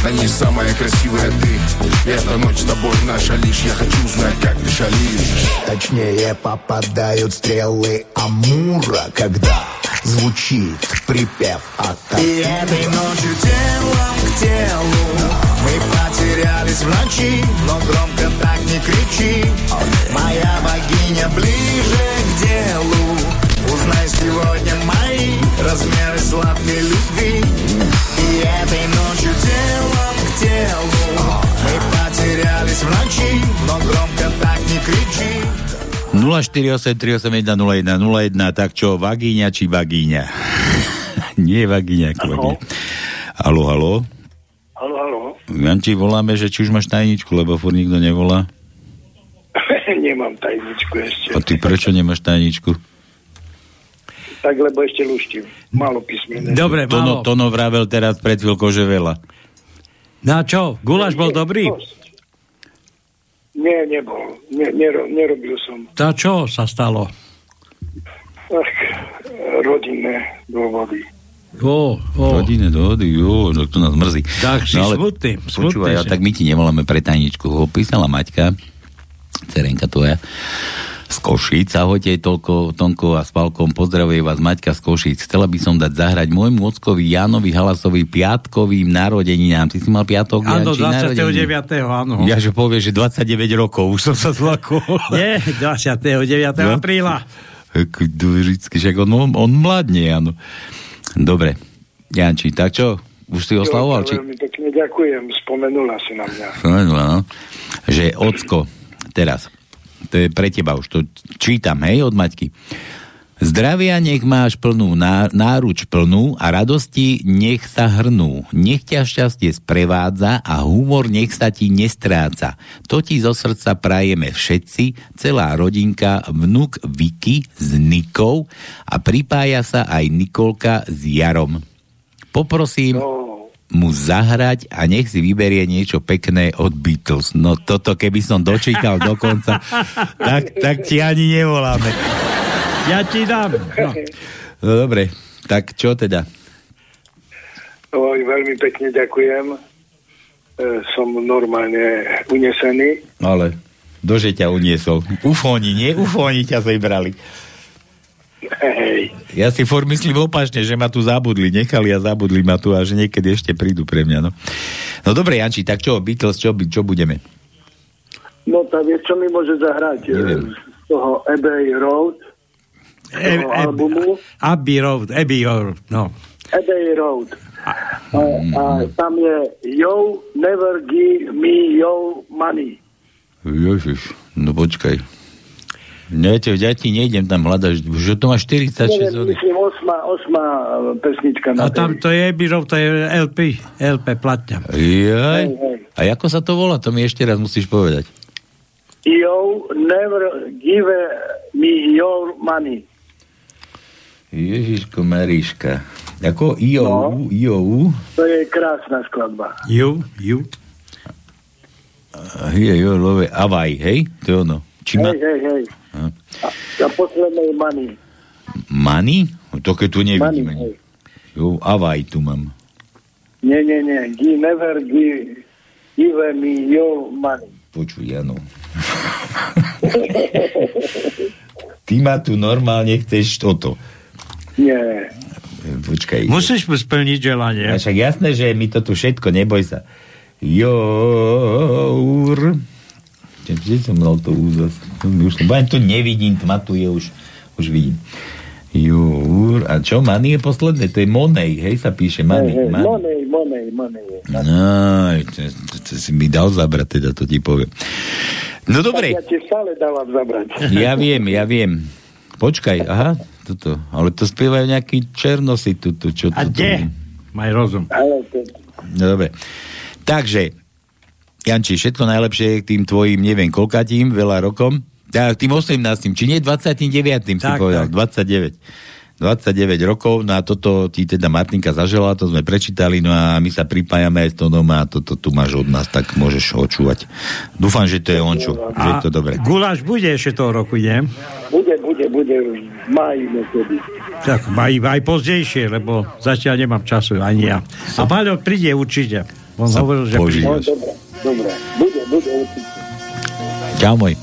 На ней самая красивая ты. И эта ночь с тобой наша лишь. Я хочу знать, как ты шалишь. Точнее попадают стрелы Амура, когда звучит припев от И этой ночью телом к телу. Мы потерялись в ночи, но громко так не кричи. Моя богиня ближе к делу. Узнай сегодня мои размеры сладкой любви И этой ночью телом к телу Мы потерялись в ночи, но громко так не кричи 0483810101, tak čo, vagíňa či vagíňa? Nie vagíňa, ako vagíňa. Halo, halo. Halo, halo. Janči, voláme, že či už máš tajničku, lebo furt nikto nevolá. Nemám tajničku ešte. A ty prečo nemáš tajničku? Tak, lebo ešte luštím. Málo písmené. Dobre, Tono, málo. Tono vravel teraz pred chvíľkou, že veľa. Na čo? Guláš bol dobrý? Nie, nebol. Ne, nero, nerobil som. To čo sa stalo? Ach, rodinné dôvody. Ó, ó. Rodinné dohody, jo, no to nás mrzí. Tak si smutný, smutný Počúvaj, a si. tak my ti nevoláme pre tajničku. Ho písala Maťka, cerenka tvoja, z Košíc. Ahojte, toľko, Tonko a s Palkom. Pozdravuje vás Maťka z Košíc. Chcela by som dať zahrať môjmu ockovi Jánovi Halasovi piatkovým narodeninám. Ty si mal piatok, Áno, Janči, narodeniny? 29. áno. Ja, že povie, že 29 rokov, už som sa zlakol. Nie, 29. No. apríla. Vždycky, však on, on, on mladne, áno. Dobre, Janči, tak čo? Už si oslavoval? Či... Veľmi pekne ďakujem. Spomenula si na mňa. Áno, áno. Že ocko, teraz, to je pre teba už, to čítam, hej, od Maťky. Zdravia nech máš plnú ná, náruč plnú a radosti nech sa hrnú. Nech ťa šťastie sprevádza a humor nech sa ti nestráca. To ti zo srdca prajeme všetci, celá rodinka, vnúk Vicky s Nikou a pripája sa aj Nikolka s Jarom. Poprosím mu zahrať a nech si vyberie niečo pekné od Beatles. No toto, keby som dočítal dokonca, tak, tak ti ani nevoláme. Ja ti dám. No. No dobre, tak čo teda? Oj, veľmi pekne ďakujem. E, som normálne unesený. Ale dože ťa uniesol. Ufóni, nie? Ufóni ťa zebrali. Hej. Ja si furt myslím opačne, že ma tu zabudli, nechali a zabudli ma tu a že niekedy ešte prídu pre mňa. No, no dobre, Janči, tak čo, Beatles, čo, čo budeme? No tak vieš, čo mi môže zahrať? Neviem. Z toho Abbey Road, z toho albumu. Abbey Road, Abbey Road, no. Abbey Road. A, a tam je Yo, never give me your money. Ježiš, no počkaj. Te, ja ti nejdem tam hľadať, že to má 46 Neviem, myslím, osma, osma e, pesnička na A tam to je Birov, to je LP, LP platňa. Jaj. A ako sa to volá? To mi ešte raz musíš povedať. Yo, never give me your money. Ježiško Maríška. Ako IOU, IOU? To je krásna skladba. You, you. Je, jo, love, Avaj, hej? To je ono. Či ma... Hej, hej, hej. A. A poslednej money. Money? To keď tu nevidíme. hej. Jo, Avaj tu mám. Nie, nie, nie. Give, never give, give me your money. Počuj, Jano. Ty ma tu normálne chceš toto. Nie. Počkaj. Musíš mu splniť želanie. A však jasné, že mi to tu všetko, neboj sa. Jour. Kde som mal to úzas? To, to nevidím, tma tu je už, už vidím. Júr, a čo, Money je posledné? To je Monej, hej, sa píše Money. Hej, money. money, money, money. No, to, si mi dal zabrať, teda to ti poviem. No dobre, Ja ti stále dávam zabrať. ja viem, ja viem. Počkaj, aha, toto, ale to spievajú nejakí černosi, tuto, čo A to kde? Maj rozum. Ale to, No dobre. Takže, Janči, všetko najlepšie k tým tvojim, neviem, koľkatím, veľa rokom. Tak, tým 18. Či nie 29. si Tak, povedal, tak. 29. 29 rokov, no a toto ti teda Martinka zažela, to sme prečítali, no a my sa pripájame aj s tónom a toto tu máš od nás, tak môžeš očúvať. Dúfam, že to je on čo, že je to dobre. guláš bude ešte toho roku, nie? bude, bude, bude máji niekedy. Tak aj, aj pozdejšie, lebo zatiaľ nemám času, ani ja. A Paľo príde určite. On Sa hovoril, že príde. No, požívaš. dobre, dobre. Bude, bude určite. Čau môj.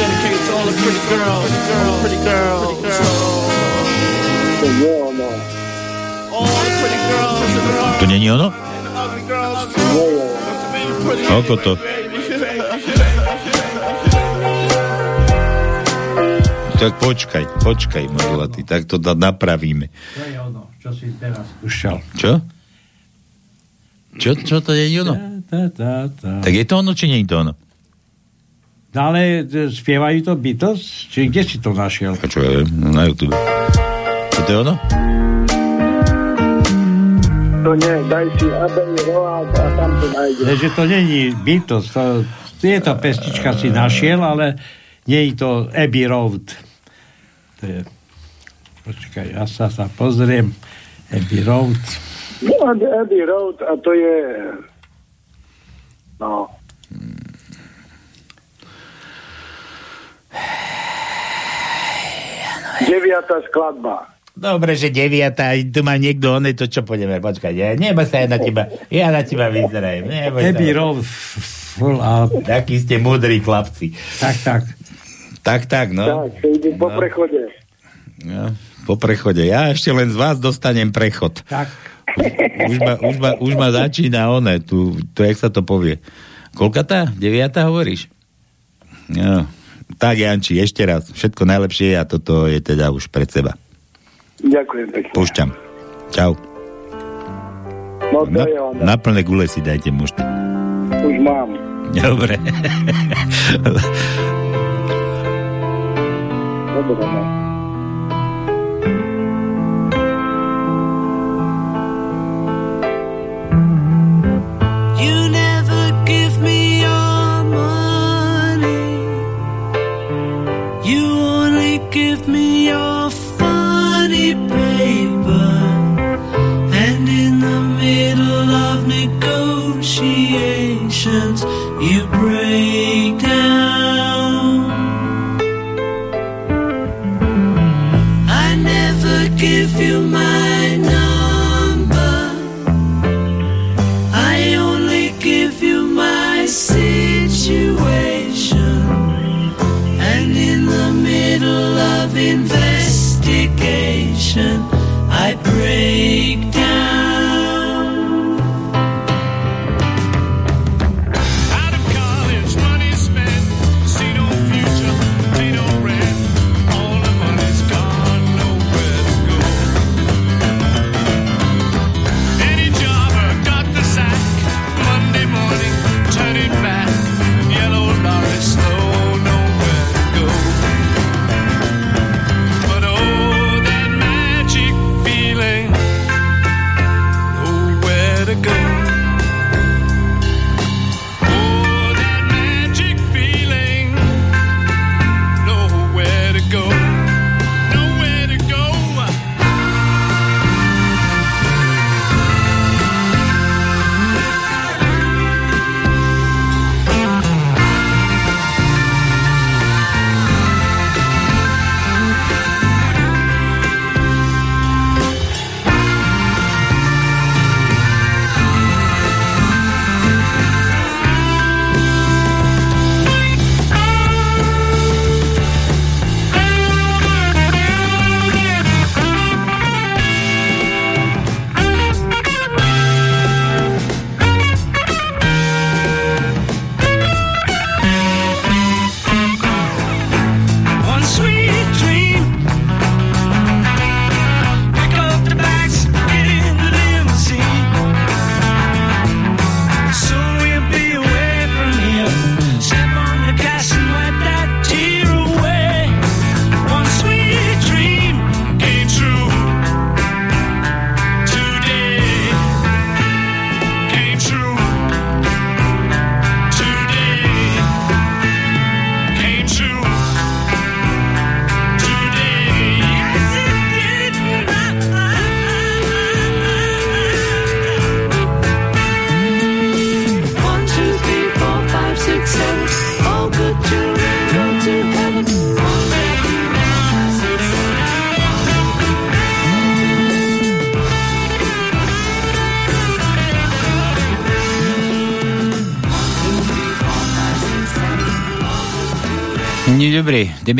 Dedicated to all the pretty girls, pretty girls, pretty girls To není ono? Ako to? Tak počkaj, počkaj, môj zlatý, tak to napravíme. To je ono, čo si teraz púšťal. Čo? Čo, čo to je ono? Tá, tá, tá. Tak je to ono, či nie je to ono? No ale e, spievajú to Beatles? Či kde si to našiel? A čo ja viem, no na YouTube. To je ono? To nie, daj si Abbey Road a tam to nájdeš. Je, že to není Beatles, to, je to pesnička si našiel, ale nie je to Abbey Road. To je, počkaj, ja sa, sa pozriem. Abbey Road. No, Abbey Road a to je... No, deviatá skladba. Dobre, že deviatá, tu má niekto oné, to čo pôjdeme, počkať, ja, neboj sa ja na teba, ja na teba vyzerajem, sa. Road full up. Takí ste múdri chlapci. Tak, tak. Tak, tak, no. Tak, to ide po prechode. no. Po prechode. Ja ešte len z vás dostanem prechod. Tak. Už ma, už ma, už ma začína one, tu, tu, jak sa to povie. Koľka tá? Deviatá hovoríš? No. Tak, Janči, ešte raz. Všetko najlepšie a toto je teda už pred seba. Ďakujem pekne. Púšťam. Čau. No to Na, je ono. na plné gule si dajte mušty. Už mám. Dobre. Dobre, no. patience you break.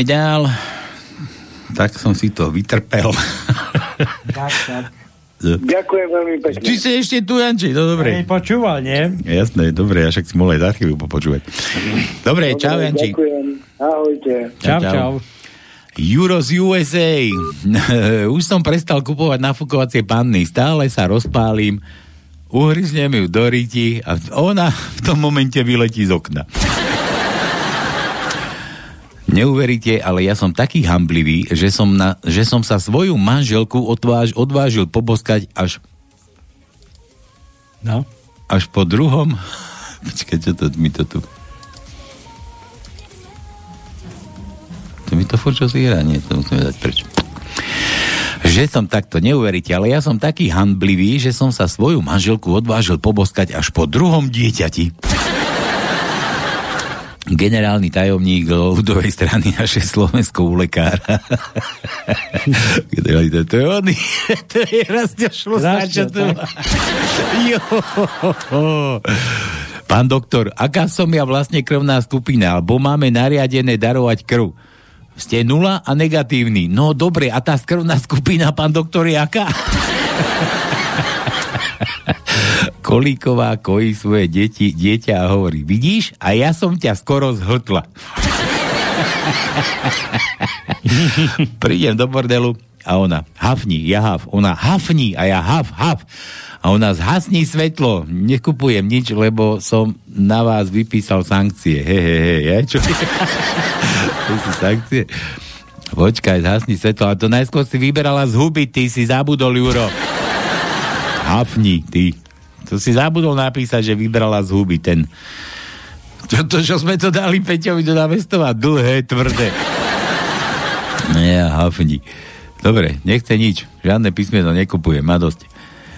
Ideme ďal. Tak som si to vytrpel. Tak, tak. Ďakujem veľmi pekne. Ty si ešte tu, Janči, no dobre. Hej, počúval, nie? Jasné, dobre, ja však si mohol aj z archívu popočúvať. Dobre, čau, Janči. Ďakujem. Ahojte. Čau, čau. Euro z USA. Už som prestal kupovať nafukovacie panny. Stále sa rozpálim, uhryznem ju do riti a ona v tom momente vyletí z okna. Neuveríte, ale ja som taký hamblivý, že som, na, že som sa svoju manželku odváž, odvážil poboskať až No. až po druhom... Počkaj, čo to mi to tu... To mi to furt čo hrá? Nie, to musíme dať preč. Že som takto, neuveríte, ale ja som taký handblivý, že som sa svoju manželku odvážil poboskať až po druhom dieťati. Generálny tajomník ľudovej strany našej Slovenského lekára. Generálny tajomník, to je on, to je Rastio. Jo. Pán doktor, aká som ja vlastne krvná skupina, alebo máme nariadené darovať krv? Ste nula a negatívny. No dobre, a tá krvná skupina, pán doktor, je aká? Kolíková kojí svoje deti, dieťa a hovorí, vidíš, a ja som ťa skoro zhltla. Prídem do bordelu a ona, hafni, ja haf. Ona, hafni a ja haf, haf. A ona, zhasni svetlo, nekupujem nič, lebo som na vás vypísal sankcie. He, he, he, ja, čo? to sú sankcie. Počkaj, zhasni svetlo. A to najskôr si vyberala z huby, ty si zabudol, Juro. Hafni, ty. To si zabudol napísať, že vybrala z huby ten... Čo to, čo sme to dali Peťovi do námestova? Dlhé, tvrdé. Ja, hafni. Dobre, nechce nič. Žiadne písmeno nekupujem, má dosť.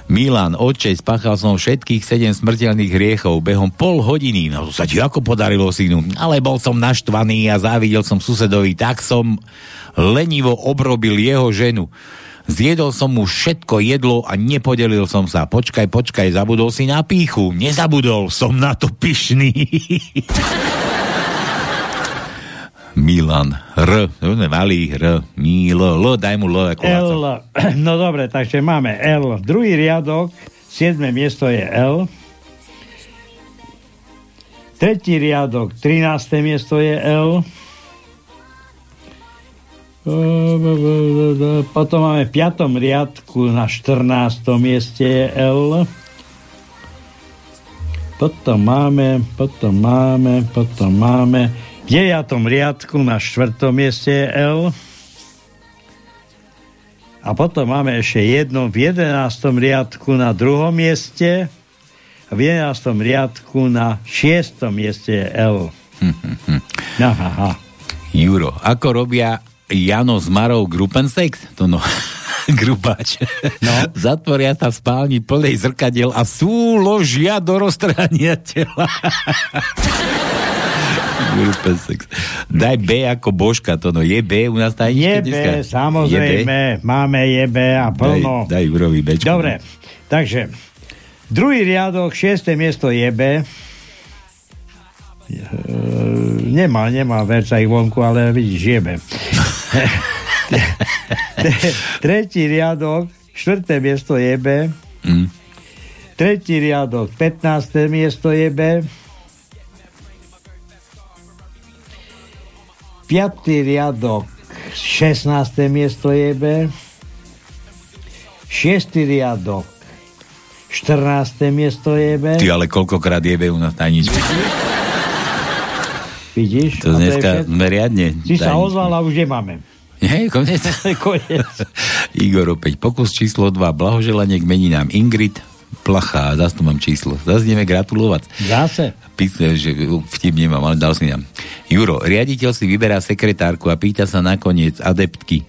Milan, oče, spáchal som všetkých sedem smrteľných hriechov behom pol hodiny. No to sa ti ako podarilo, synu? Ale bol som naštvaný a závidel som susedovi, tak som lenivo obrobil jeho ženu. Zjedol som mu všetko jedlo a nepodelil som sa. Počkaj, počkaj, zabudol si na píchu. Nezabudol, som na to pyšný. Milan, R, mali R, Milo, L, daj mu L ako L, no dobre, takže máme L. Druhý riadok, 7. miesto je L. Tretí riadok, 13. miesto je L. Potom máme v 5. riadku na 14. mieste je L. Potom máme, potom máme, potom máme v 9. riadku na 4. mieste je L. A potom máme ešte jedno v 11. riadku na druhom mieste a v 11. riadku na 6. mieste je L. Aha, aha. Juro, ako robia Jano s Marou Gruppensex? To no, grupáč. No. Zatvoria sa v spálni plnej zrkadiel a súložia do roztrhania tela. Gruppensex. Daj B ako Božka, to no. Je B u nás tajničke Je B, samozrejme. Máme je B a plno. Daj, daj Jurovi Bčko. Dobre, takže druhý riadok, šiesté miesto je B. E, nemá, nemá verca ich vonku, ale vidíš, je B. Tretí riadok, štvrté miesto je B. Mm. Tretí riadok, 15. miesto je B. Piatý riadok, 16. miesto je B. Šiestý riadok, 14. miesto je B. Ty ale koľkokrát je B u nás tajničke. Vidíš? To dneska sme riadne. Si sa ozval a už nemáme. Nie, konec. Konec. Igor opäť. Pokus číslo 2. Blahoželanie k meninám Ingrid Plachá. Zas tu mám číslo. Zas ideme gratulovať. Zase. Písme, že vtip nemám, ale dal si nám. Juro, riaditeľ si vyberá sekretárku a pýta sa nakoniec adeptky.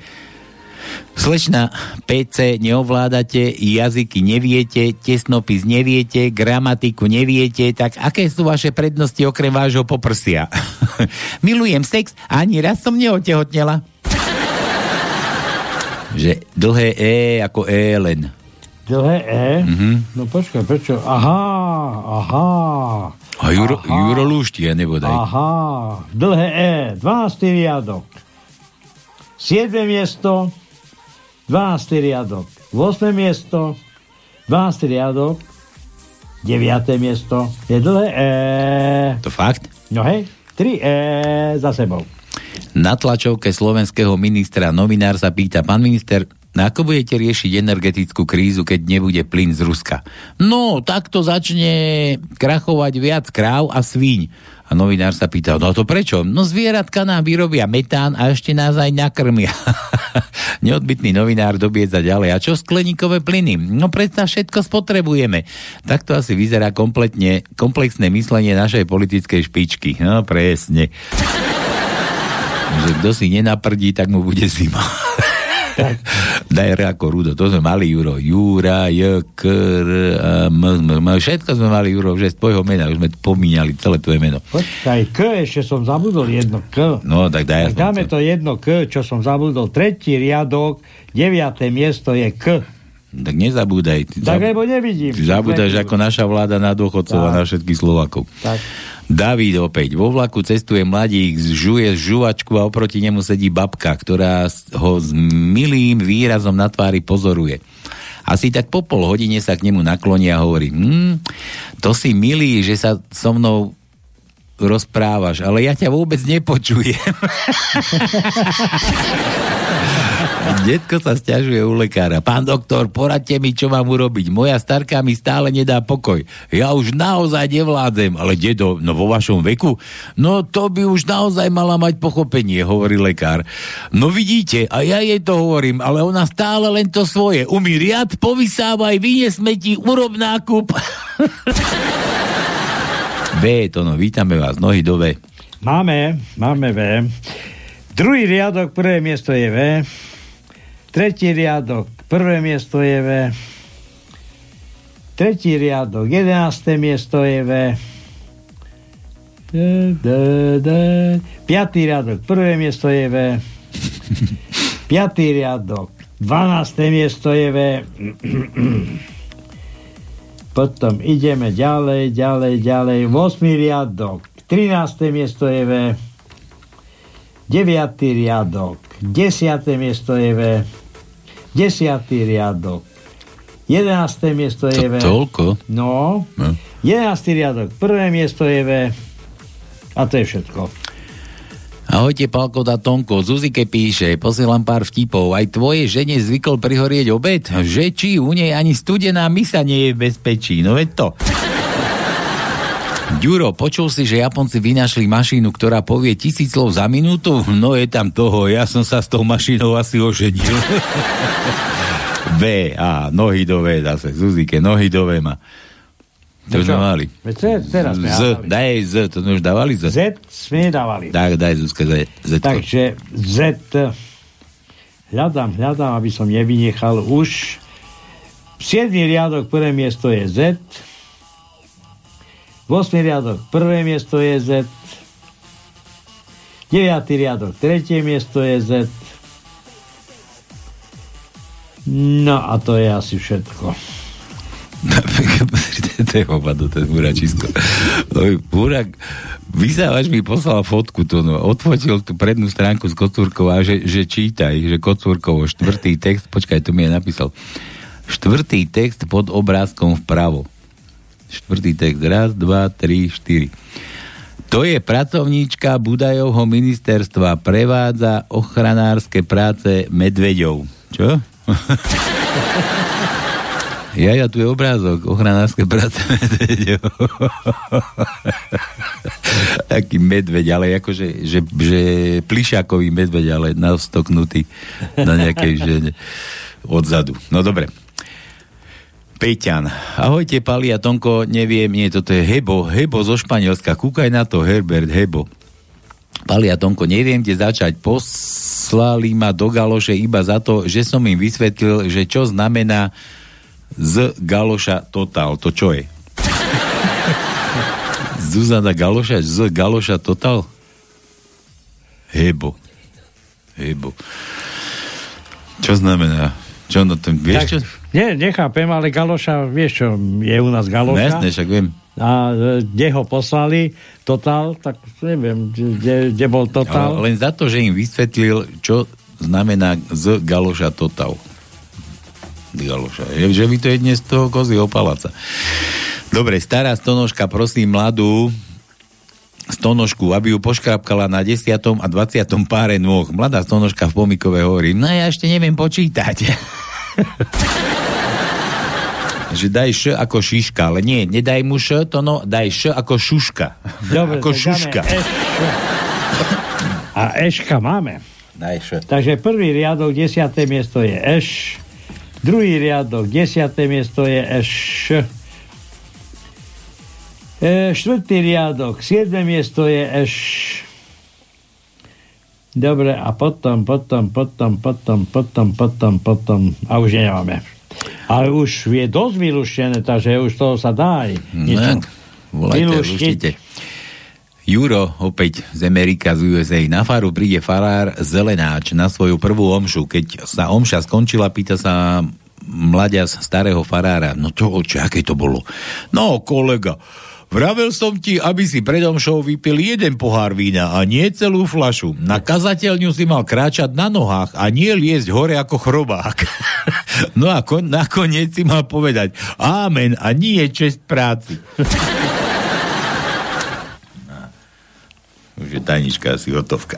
Slečna, PC neovládate, jazyky neviete, tesnopis neviete, gramatiku neviete, tak aké sú vaše prednosti okrem vášho poprsia? Milujem sex ani raz som neotehotnela. Že dlhé E ako E len. Dlhé E? Mhm. No počkaj, prečo? Aha, aha. A Juro, Juro Lúštia, nebodaj. Aha, dlhé E, 12. riadok. 7. miesto, 12. riadok. 8. miesto, 12. riadok, 9. miesto, je dlhé E. To fakt? No hej, 3 E za sebou. Na tlačovke slovenského ministra novinár sa pýta, pán minister, ako budete riešiť energetickú krízu, keď nebude plyn z Ruska? No, takto začne krachovať viac kráv a svíň. A novinár sa pýta, no to prečo? No zvieratka nám vyrobia metán a ešte nás aj nakrmia. Neodbytný novinár dobiedza ďalej. A čo skleníkové plyny? No predsa všetko spotrebujeme. Takto asi vyzerá kompletne, komplexné myslenie našej politickej špičky. No presne. Kto si nenaprdí, tak mu bude zima. Daj ako Rudo, to sme mali Juro. Jura, J, K, R, a M, M, M, všetko sme mali Juro, že z tvojho mena, už sme pomínali celé tvoje meno. Počkaj, K, ešte som zabudol jedno K. No, tak daj. Tak dáme to jedno K, čo som zabudol. Tretí riadok, deviaté miesto je K. Tak nezabúdaj. Ty Tak lebo nevidím. Ty zabúdaš ako naša vláda na dôchodcov a na všetkých Slovakov. Tak. David opäť. Vo vlaku cestuje mladík, žuje žuvačku a oproti nemu sedí babka, ktorá ho s milým výrazom na tvári pozoruje. Asi tak po pol hodine sa k nemu nakloní a hovorí hm, to si milý, že sa so mnou rozprávaš, ale ja ťa vôbec nepočujem. Detko sa stiažuje u lekára. Pán doktor, poradte mi, čo mám urobiť. Moja starka mi stále nedá pokoj. Ja už naozaj nevládzem. Ale dedo, no vo vašom veku? No to by už naozaj mala mať pochopenie, hovorí lekár. No vidíte, a ja jej to hovorím, ale ona stále len to svoje. Umí riad, povysávaj, vynie smeti, urob nákup. V, to no, vítame vás, nohy do V. Máme, máme V. Druhý riadok, prvé miesto je V. Tretí riadok, prvé miesto je V. Tretí riadok, jedenácté miesto je V. Piatý riadok, prvé miesto je V. Piatý riadok, dvanácté miesto je V. Potom ideme ďalej, ďalej, ďalej. 8. riadok, 13. miesto je V. 9. riadok, 10. miesto je V. 10. riadok, 11. miesto je V. Toľko? No. No. 11. riadok, prvé miesto je V. A to je všetko. Ahojte, Palko da Tonko. Zuzike píše, posielam pár vtipov. Aj tvoje žene zvykol prihorieť obed? Že či u nej ani studená misa nie je v bezpečí. No veď to. Ďuro, počul si, že Japonci vynašli mašínu, ktorá povie tisíc slov za minútu? No je tam toho, ja som sa s tou mašínou asi oženil. V, a nohy do V zase. Zuzike, nohy do V ma. To teraz sme Z, dávali. daj Z, to sme už dávali Z. Z sme nedávali. Tak, daj Zuzka Z. Z. Takže Z. Hľadám, hľadám, aby som nevynechal už. 7. riadok, prvé miesto je Z. 8. riadok, prvé miesto je Z. 9. riadok, tretie miesto je Z. No a to je asi všetko. to je hovado, ten buračisko. Burak, vysávač mi poslal fotku, to no, odfotil tú prednú stránku z Kocúrkov a že, že čítaj, že Kocúrkovo, štvrtý text, počkaj, tu mi je napísal, štvrtý text pod obrázkom vpravo. Štvrtý text, raz, dva, tri, štyri. To je pracovníčka Budajovho ministerstva, prevádza ochranárske práce medveďov. Čo? Ja, ja, tu je obrázok, ochranárske práce medveďov. Taký medveď, ale akože, že, že plišakový medveď, ale nastoknutý na nejakej žene odzadu. No dobre. Peťan. Ahojte, Pali a Tonko, neviem, nie, toto je Hebo, Hebo zo Španielska. Kúkaj na to, Herbert, Hebo. Pali a Tonko, neviem, kde začať. Poslali ma do Galoše iba za to, že som im vysvetlil, že čo znamená z Galoša Total. To čo je? Zuzana Galoša, z Galoša Total? Hebo. Hebo. Čo znamená? Čo no to, vieš čo? Nie, nechápem, ale Galoša, vieš čo, je u nás No Galoša. jasné, však viem. a e, kde ho poslali, Total, tak neviem, kde, kde bol Total. Ale len za to, že im vysvetlil, čo znamená z Galoša Total. Galoša. Že, že mi to je dnes toho kozieho paláca. Dobre, stará stonožka, prosím mladú stonožku, aby ju poškrapkala na 10. a 20. páre nôh. Mladá stonožka v pomikove hovorí, no ja ešte neviem počítať. že daj š ako šiška, ale nie, nedaj mu š, to no, daj š ako šuška. Dobre, ako šuška. eš. A eška máme. Daj š. Takže prvý riadok, desiaté miesto je eš. Druhý riadok, desiaté miesto je eš. E, štvrtý riadok, siedme miesto je eš. Dobre, a potom, potom, potom, potom, potom, potom, potom, a už nemáme. Ale už je dosť vyluštené, takže už toho sa dá aj niečo No, vyluštiť. Juro, opäť z Amerika, z USA. Na faru príde farár Zelenáč na svoju prvú omšu. Keď sa omša skončila, pýta sa mladia z starého farára. No to, oče, aké to bolo? No, kolega, vravel som ti, aby si pred omšou vypil jeden pohár vína a nie celú flašu. Na kazateľňu si mal kráčať na nohách a nie liesť hore ako chrobák. no a kon, nakoniec si mal povedať Amen a nie čest práci. Už je tajnička asi hotovka.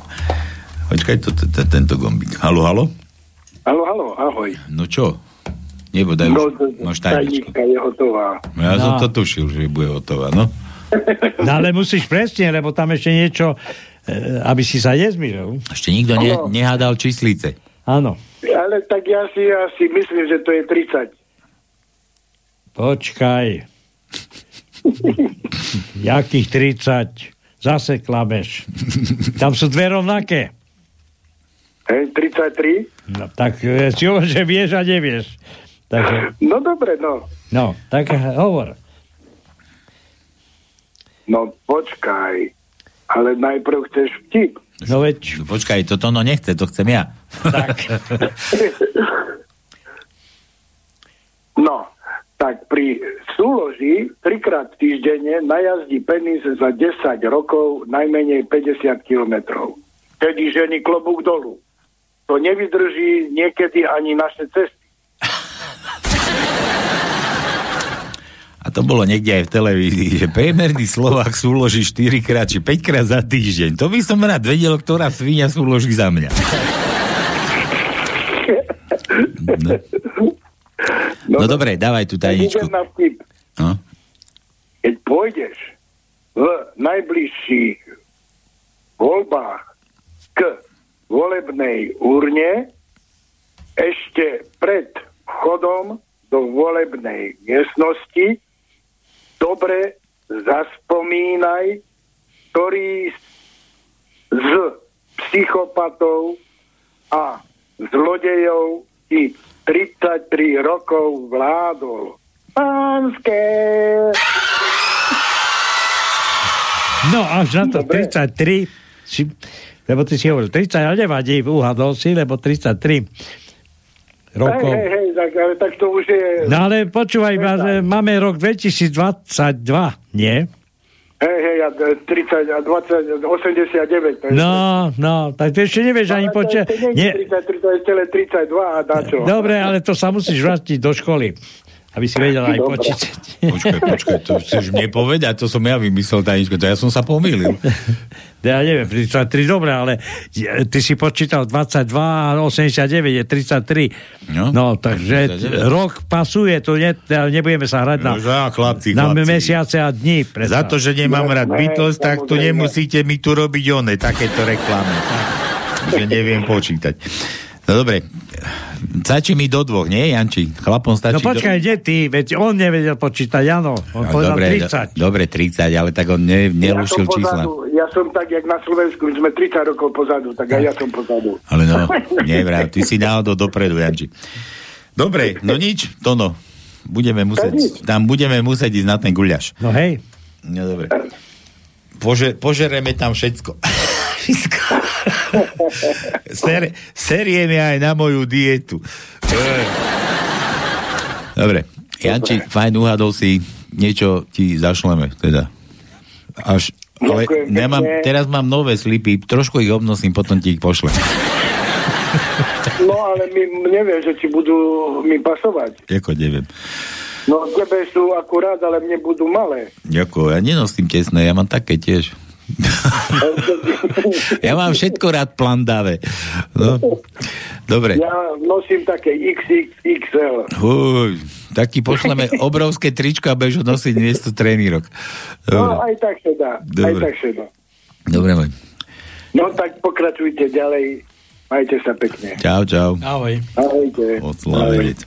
Počkaj, to, to, to, tento gombík. Halo, halo? Halo, halo, ahoj. No čo? Nebodaj No, už máš tajničku. je hotová. No, ja som No. to tušil, že bude hotová, no. No ale musíš presne, lebo tam ešte niečo, e, aby si sa nezmýlil. Ešte nikto ne, Áno. nehádal číslice. Áno. Ale tak ja si, ja si myslím, že to je 30. Počkaj. Jakých 30? Zase klameš. Tam sú dve rovnaké. Hej, 33? No, tak e, si hovor, že vieš a nevieš. Takže, No dobre, no. no, tak hovor. No počkaj. Ale najprv chceš vtip. No veď... Počkaj, toto no nechce, to chcem ja. Tak. No, tak pri súloži trikrát týždenne najazdí penis za 10 rokov najmenej 50 kilometrov. Tedy ženy klobúk dolu. To nevydrží niekedy ani naše cesty. To bolo niekde aj v televízii, že priemerný Slovák súloží 4 krát či 5 krát za týždeň. To by som rád vedel, ktorá svinia súloží za mňa. No, no dobre, dávaj tú tajničku. No. Keď pôjdeš v najbližších voľbách k volebnej urne, ešte pred vchodom do volebnej miestnosti dobre zaspomínaj, ktorý z psychopatov a zlodejov ti 33 rokov vládol. Pánske! No až na to 33, si, lebo ty si hovoril 30, ale nevadí, uhadol si, lebo 33 rokov. Hej, hej, tak, ale tak to už je... No ale počúvaj, ma- máme rok 2022, nie? Hej, hej, a 30, a 20, 89. To je No, no, tak ty ešte nevieš ani. To nie je 33, to je celé 32 a dačo. Dobre, ale to sa musíš vrátiť do školy, aby si vedel aj Dobre. počítať. Počkaj, počkaj, to chceš mne povedať, to som ja vymyslel tajničku, to ja som sa pomýlil. Ja neviem, 33 dobre, ale ty si počítal 22 a 89 je 33. No, No, takže 39. rok pasuje, to ne, nebudeme sa hrať na, No, že á, chlapci, na chlapci. mesiace a dní. Za to, že nemám rád Beatles, tak tu nemusíte mi tu robiť one, takéto reklamy. Že neviem počítať. No dobre, stačí mi do dvoch, nie, Janči? Chlapom stačí No počkaj, do... kde ty? Veď on nevedel počítať, áno. On No, povedal dobre, 30. do, dobre, 30, ale tak on ne, Ja som, nelušil čísla. pozadu, ja som tak, jak na Slovensku, my sme 30 rokov pozadu, tak aj ja som pozadu. Ale no, nevrám, ty si náhodou dopredu, Janči. Dobre, no nič, Tono. Budeme musieť, tam budeme musieť ísť na ten guľaš. No hej. No dobre. Pože, požereme tam všetko. Všetko. Ser, serieme aj na moju dietu. Dobre. Janči, fajn, uhadol si. niečo ti zašleme, teda. Až, ale Ďakujem nemám, teraz mám nové slipy, trošku ich obnosím, potom ti ich pošlem. No ale my neviem, že či budú mi pasovať. Ako neviem. No tebe sú akurát, ale mne budú malé. Ako, ja nenosím tesné, ja mám také tiež. Ja mám všetko rád plandavé. No. Dobre. Ja nosím také XXXL. Uj, tak ti pošleme obrovské tričko a budeš ho nosiť miesto trenírok. No Dobre. aj tak sa dá. Aj Dobre. tak sa dá. Dobre, môj. No tak pokračujte ďalej. Majte sa pekne. Čau, čau. Ahoj. Ahojte. Oslávenec.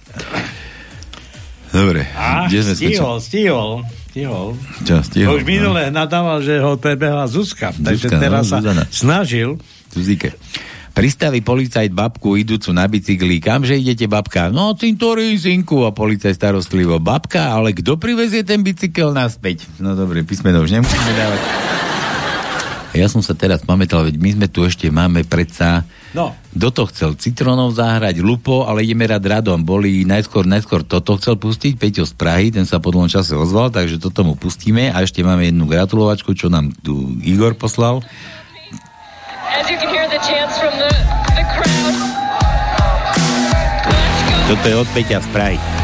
Dobre, A, kde sme stihol, stihol, stihol. Čo, stihol, Už minule nadával, že ho prebehla Zuzka, takže no, teraz sa Zuzana. snažil. Zuzike. Pristaví policajt babku idúcu na bicykli. Kamže idete, babka? No, cintorín, synku. A policajt starostlivo. Babka, ale kto privezie ten bicykel naspäť? No dobre, písmeno už nemusíme dávať. Ja som sa teraz pamätal, veď my sme tu ešte máme predsa... No. Kto to chcel? Citronov zahrať, Lupo, ale ideme rád radom. Boli najskôr, najskôr toto chcel pustiť, Peťo z Prahy, ten sa po dlhom čase ozval, takže toto mu pustíme. A ešte máme jednu gratulovačku, čo nám tu Igor poslal. Toto je od Peťa z Prahy.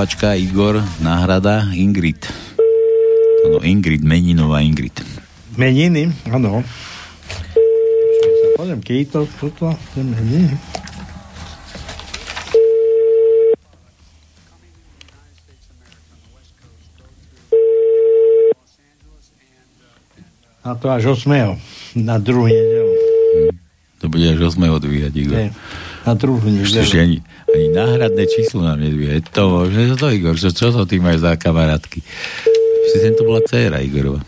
Gratulovačka, Igor, náhrada, Ingrid. No, Ingrid, meninová Ingrid. Meniny, áno. Poďme, kýto, tuto, meniny. A to až 8. Na druhú nedelu. To bude až 8. odvíjať, Igor. Nie, na druhú Ešte nedelu. ani, ani náhradné číslo nám nedvíja. Je to možné, to Igor, čo, čo to ty máš za kamarátky? Ešte sem to bola dcera Igorova,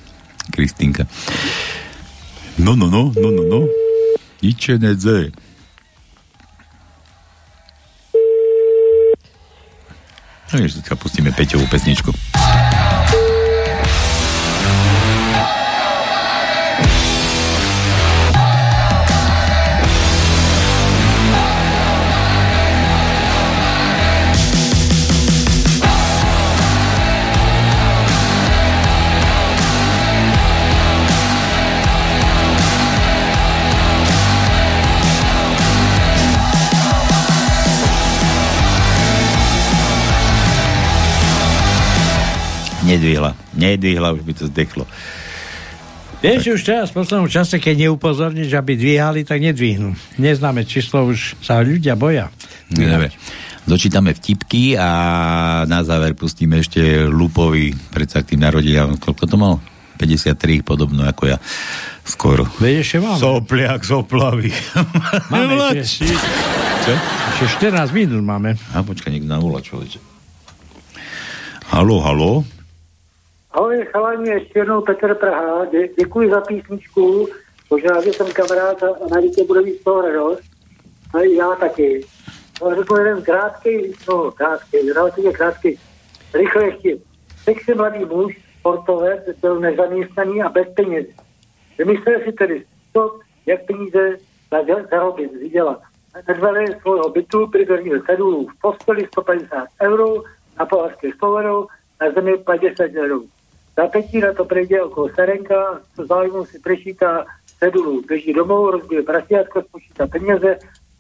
Kristinka. No, no, no, no, no, no. Niče nedze. No, ešte pustíme Peťovú pesničku. Nedvihla. Nedvihla, už by to zdechlo. Vieš, už teraz v poslednom čase, keď neupozorníš, aby dvíhali, tak nedvihnú. Neznáme číslo, už sa ľudia boja. Dobre. Dočítame vtipky a na záver pustíme ešte Lupovi, predsa k tým narodeniam. Koľko to mal? 53, podobno ako ja. Skoro. Veď ešte máme. Sopliak, soplavy. Máme Mladší. ešte, Čo? ešte 14 minút máme. A počkaj, niekto nám volá človeče. Halo, halo? Ahoj, chalani, ještě jednou Petr Praha. Dě, děkuji za písničku. Možná, že jsem kamarád a na dítě bude mít toho radost. A i já taky. No, řeknu jeden krátký, no krátký, relativně krátký, rychle ještě. Sexy mladý muž, sportovec, byl nezaměstnaný a bez peněz. Vymyslel si tedy to, jak peníze zarobit, vydělat. Nedvele svého bytu, priběrní sedů v posteli 150 euro, na pohádky 100 euro, na zemi 50 euro. Za pětí na to prejde okolo Serenka, s zájmu si prešítá cedulu, beží domů, rozbije prasiátko, spočítá peněze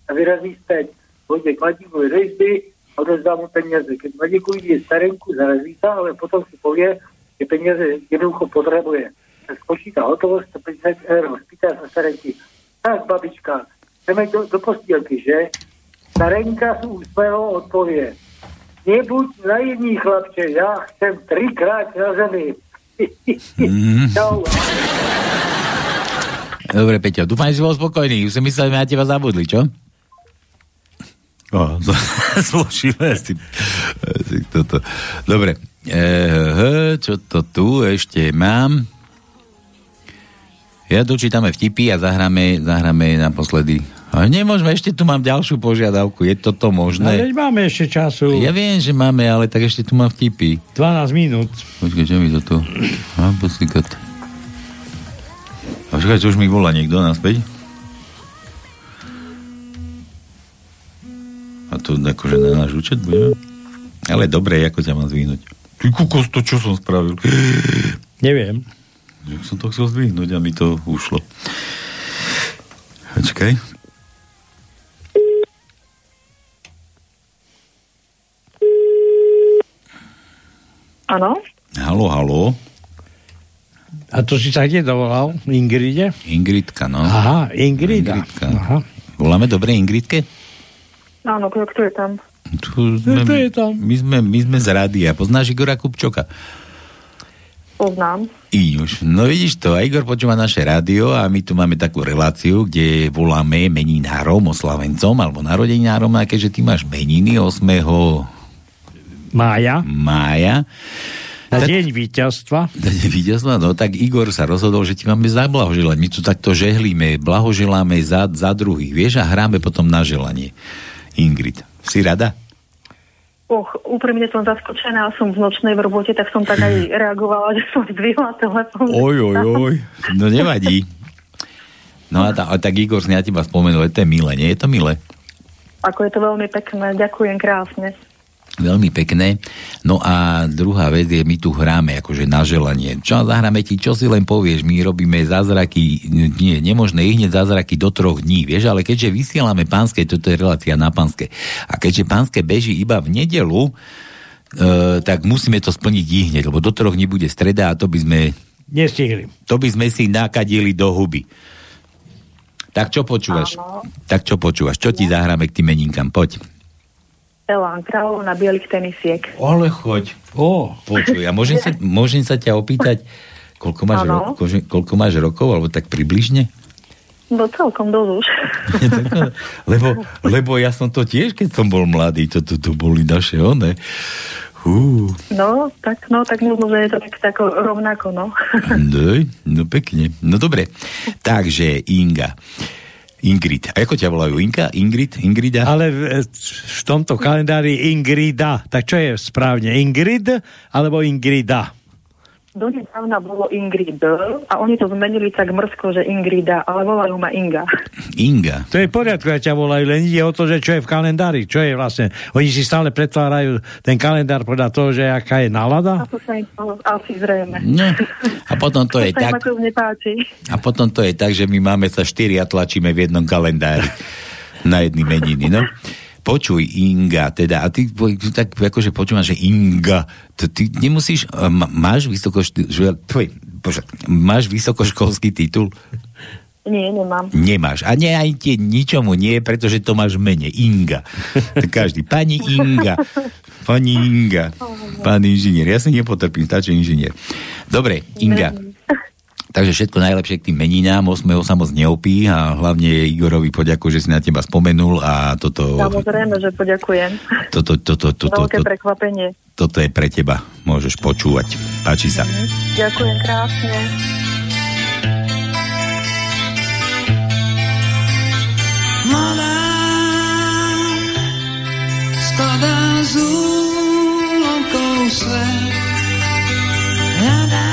a vyrazí steď. Pôjde k Vladíkovi do izby a odezdá mu peněze. Keď Vladík uvidí starenku, zarazí sa, ale potom si povie, že peněze jednoducho potrebuje. Tak spočítá hotovost 150 eur. Spýtá sa starenky, tak babička, chceme do, do postielky, že? Starenka s úsmevom odpovie, nebuď naivný chlapče, ja chcem trikrát na zemi. Mm. Čau. Dobre, Peťo, dúfam, že si bol spokojný. Už som myslel, že na teba zabudli, čo? O, zložilé si, si toto. Dobre, e, čo to tu ešte mám? Ja dočítame vtipy a zahráme, zahráme naposledy. A nemôžeme, ešte tu mám ďalšiu požiadavku. Je toto No, možné? veď máme ešte času. Ja viem, že máme, ale tak ešte tu mám vtipy. 12 minút. Počkaj, čo mi to tu? A, poslikať. Počkaj, čo už mi volá niekto naspäť? A to akože na náš účet bude? Ale dobre, ako ťa mám zvínuť? Ty kukos, to čo som spravil? Neviem. Jak som to chcel zdvihnúť a mi to ušlo. Počkaj. Áno? Halo, halo. A to si sa kde dovolal? Ingride? Ingridka, no. Aha, Ingrida. Ingridka. Aha. Voláme dobre Ingridke? Áno, kto, kto je tam? Tu sme, Kto je tam? My sme, my sme z rádia. Poznáš Igora Kupčoka? Poznám. Iňuš. No vidíš to, a Igor počúva naše rádio a my tu máme takú reláciu, kde voláme meninárom, oslavencom alebo narodeninárom a keďže ty máš meniny 8. Mája. mája, Na deň víťazstva. Víťazstva, no tak Igor sa rozhodol, že ti máme zablahoželať. My tu takto žehlíme, blahoželáme za, za druhých, vieš, a hráme potom na želanie. Ingrid, si rada? Och, úprimne som zaskočená, som v nočnej v robote, tak som tak aj reagovala, že som zdvihla telefón. Oj, oj, oj. No nevadí. No a, ta, a tak Igor si na teba spomenul, to je milé, nie je to milé? Ako je to veľmi pekné, ďakujem krásne. Veľmi pekné. No a druhá vec je, my tu hráme akože na želanie. Čo zahráme ti, čo si len povieš, my robíme zázraky, nie, nemožné ich hneď zázraky do troch dní, vieš, ale keďže vysielame pánske, toto je relácia na pánske, a keďže pánske beží iba v nedelu, e, tak musíme to splniť ich hneď, lebo do troch dní bude streda a to by sme Nestihli. to by sme si nakadili do huby. Tak čo počúvaš? Áno. Tak čo počúvaš? Čo ti zahráme k tým meninkám? Poď. Elán kráľov na bielých tenisiek. Ale choď. Ó. Počuj, a môžem sa, môžem sa ťa opýtať, koľko máš, Áno. ro- kože- koľko máš rokov, alebo tak približne? No celkom dosť už. lebo, lebo ja som to tiež, keď som bol mladý, to, to, to boli naše one. Hú, No, tak, no, tak možno, že je to tak, tak rovnako, no. no, no pekne. No dobre. Takže Inga. Ingrid. A ako ťa volajú? Inka? Ingrid? Ingrida? Ale v, v tomto kalendári Ingrida. Tak čo je správne? Ingrid alebo Ingrida? Donedávna bolo Ingrid a oni to zmenili tak mrzko, že Ingrida, ale volajú ma Inga. Inga. To je v poriadku, ja ťa volajú, len ide o to, že čo je v kalendári, čo je vlastne. Oni si stále pretvárajú ten kalendár podľa toho, že aká je nálada. A to sa im asi zrejme. No. A potom to je to sa im tak, a potom to je tak, že my máme sa štyri a tlačíme v jednom kalendári na jedny meniny, no. Počuj, Inga, teda, a ty tak akože počúvaš, že Inga, to ty nemusíš, ma- máš, vysokošt, že- tvoj, bože, máš vysokoškolský titul? Nie, nemám. Nemáš. A nie aj tie ničomu nie, pretože to máš mene. Inga. Tak každý. Pani Inga. Pani Inga. Pán inžinier. Ja si nepotrpím, stačí inžinier. Dobre, Inga. Takže všetko najlepšie k tým meninám, 8. sa moc neopí a hlavne Igorovi poďakujem, že si na teba spomenul a toto, Samozrejme, že poďakujem. toto, toto, toto, Veľké toto, prekvapenie. toto je pre teba. Môžeš počúvať. Páči sa. Ďakujem krásne. Mladá skladá z úlomkov svet. Hľadá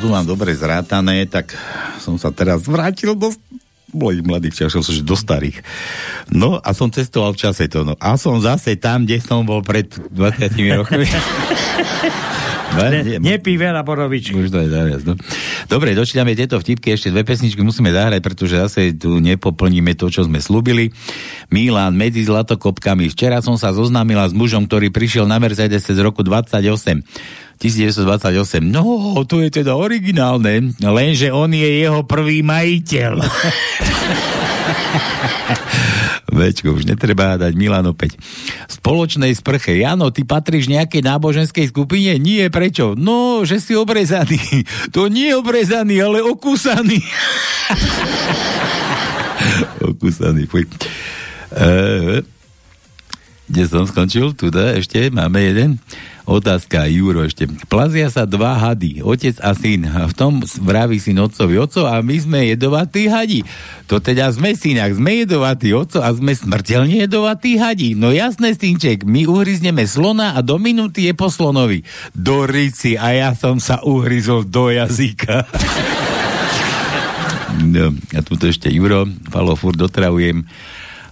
to tu mám dobre zrátané, tak som sa teraz vrátil do mladých mladých časov, som že do starých. No a som cestoval v čase to, no. A som zase tam, kde som bol pred 20 rokmi. Ne, nepí veľa borovičky. Už to je zaviac, no. Dobre, dočítame tieto vtipky, ešte dve pesničky musíme zahrať, pretože zase tu nepoplníme to, čo sme slúbili. Milan, medzi zlatokopkami. Včera som sa zoznámila s mužom, ktorý prišiel na Mercedes z roku 28. 1928. No, to je teda originálne, lenže on je jeho prvý majiteľ. Večko, už netreba dať Milan opäť. Spoločnej sprche. Jano, ty patríš nejakej náboženskej skupine? Nie, prečo? No, že si obrezaný. To nie je obrezaný, ale okúsaný. okúsaný, fuj. E, kde som skončil? Tu ešte máme jeden. Otázka, Juro ešte. Plazia sa dva hady, otec a syn. V tom vraví syn otcovi, oco, a my sme jedovatí hadi. To teda sme synak, sme jedovatí, oco, a sme smrteľne jedovatí hadi. No jasné, synček, my uhryzneme slona a do minúty je po slonovi. Do rici a ja som sa uhryzol do jazyka. no, a tuto ešte Juro, Falo, furt dotravujem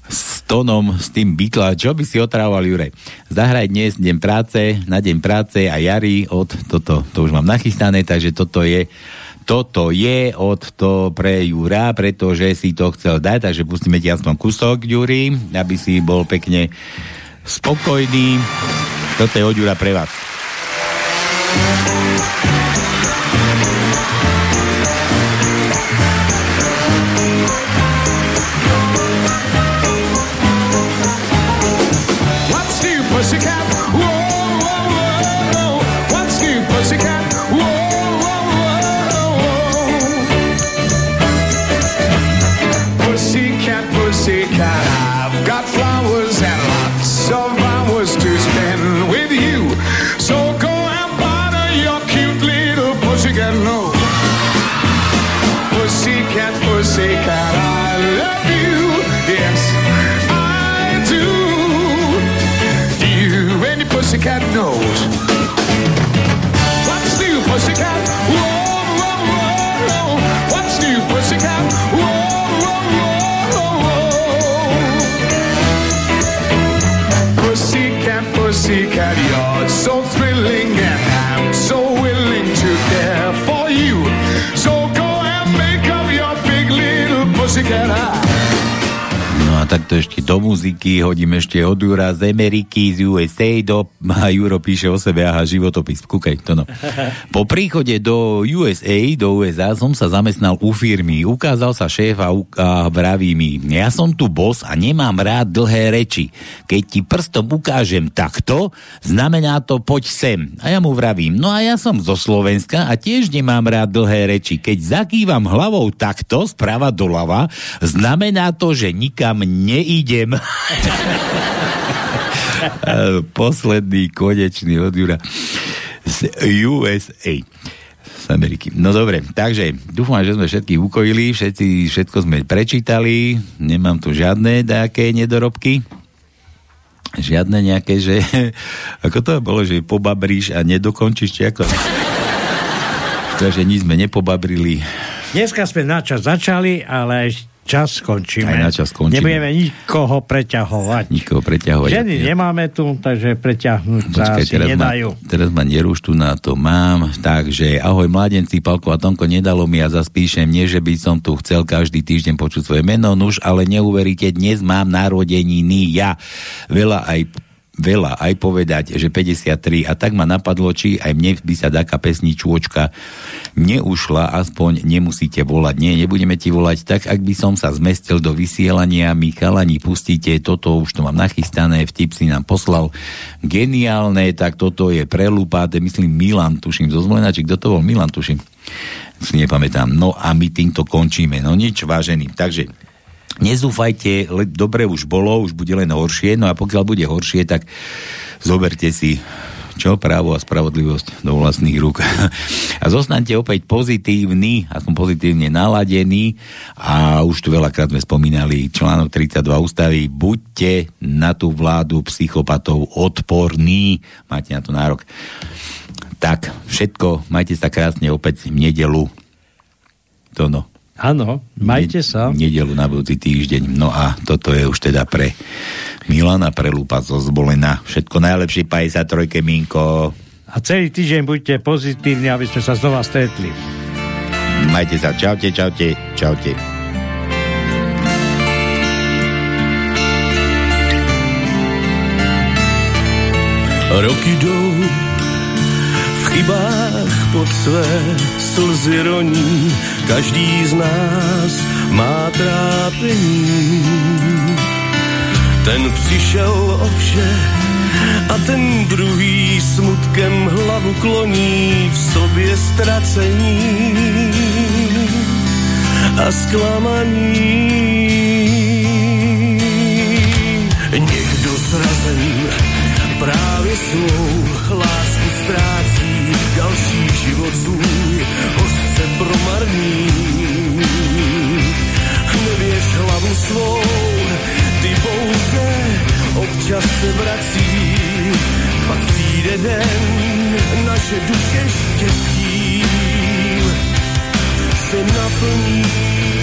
s tónom, s tým Beatles. Čo by si otrával, Jure? Zahraj dnes deň práce, na deň práce a jary od toto. To už mám nachystané, takže toto je toto je od to pre Jura, pretože si to chcel dať, takže pustíme ti aspoň kúsok, Juri, aby si bol pekne spokojný. Toto je od Jura pre vás. Pussycat? Takto ešte do muziky hodím ešte od Jura z Ameriky, z USA do... A Juro píše o sebe, aha, životopis, kúkaj, to no. Po príchode do USA, do USA, som sa zamestnal u firmy. Ukázal sa šéf a, a vraví mi, ja som tu boss a nemám rád dlhé reči. Keď ti prstom ukážem takto, znamená to poď sem. A ja mu vravím, no a ja som zo Slovenska a tiež nemám rád dlhé reči. Keď zakývam hlavou takto, sprava doľava, znamená to, že nikam neidem. Posledný, konečný od Jura z USA z Ameriky. No dobre, takže dúfam, že sme všetkých ukojili, všetci, všetko sme prečítali, nemám tu žiadne nejaké nedorobky. Žiadne nejaké, že ako to bolo, že pobabríš a nedokončíš, či ako? Takže nič sme nepobabrili. Dneska sme na čas začali, ale aj čas skončíme. Aj na čas skončíme. Nebudeme nikoho preťahovať. Nikoho preťahovať. Ženy nemáme tu, takže preťahnuť sa Počkaj, asi teraz ma, nedajú. teraz ma neruš tu na to mám. Takže ahoj mladenci, Palko a Tonko, nedalo mi a zas píšem, nie že by som tu chcel každý týždeň počuť svoje meno, nuž, ale neuveríte, dnes mám narodeniny ja. Veľa aj veľa aj povedať, že 53 a tak ma napadlo, či aj mne by sa taká pesničôčka neušla, aspoň nemusíte volať. Nie, nebudeme ti volať tak, ak by som sa zmestil do vysielania, my chalani pustíte, toto už to mám nachystané, vtip si nám poslal geniálne, tak toto je prelúpaté, myslím Milan, tuším, zo Zmlena, či kto to bol? Milan, tuším. Si nepamätám. No a my týmto končíme. No nič, vážený. Takže nezúfajte, le, dobre už bolo, už bude len horšie, no a pokiaľ bude horšie, tak zoberte si čo? Právo a spravodlivosť do vlastných rúk. A zostaňte opäť pozitívni, a som pozitívne naladený a už tu veľakrát sme spomínali článok 32 ústavy, buďte na tú vládu psychopatov odporní, máte na to nárok. Tak, všetko, majte sa krásne opäť v nedelu. To no. Áno, majte sa. Nedelu na budúci týždeň. No a toto je už teda pre Milana Prelúpa zo Zbolena. Všetko najlepšie 53 Minko. A celý týždeň buďte pozitívni, aby sme sa znova stretli. Majte sa. Čaute, čaute, čaute. Roky jdou, v chybách pod své slzy roní, každý z nás má trápení. Ten přišel o vše a ten druhý smutkem hlavu kloní v sobě ztracení a zklamaní. Někdo zrazen právě svou lásku ztrácí, další život svůj hořce promarní. Nevěš hlavu svou, ty pouze občas se vrací, pak přijde den, naše duše štěstím se naplní.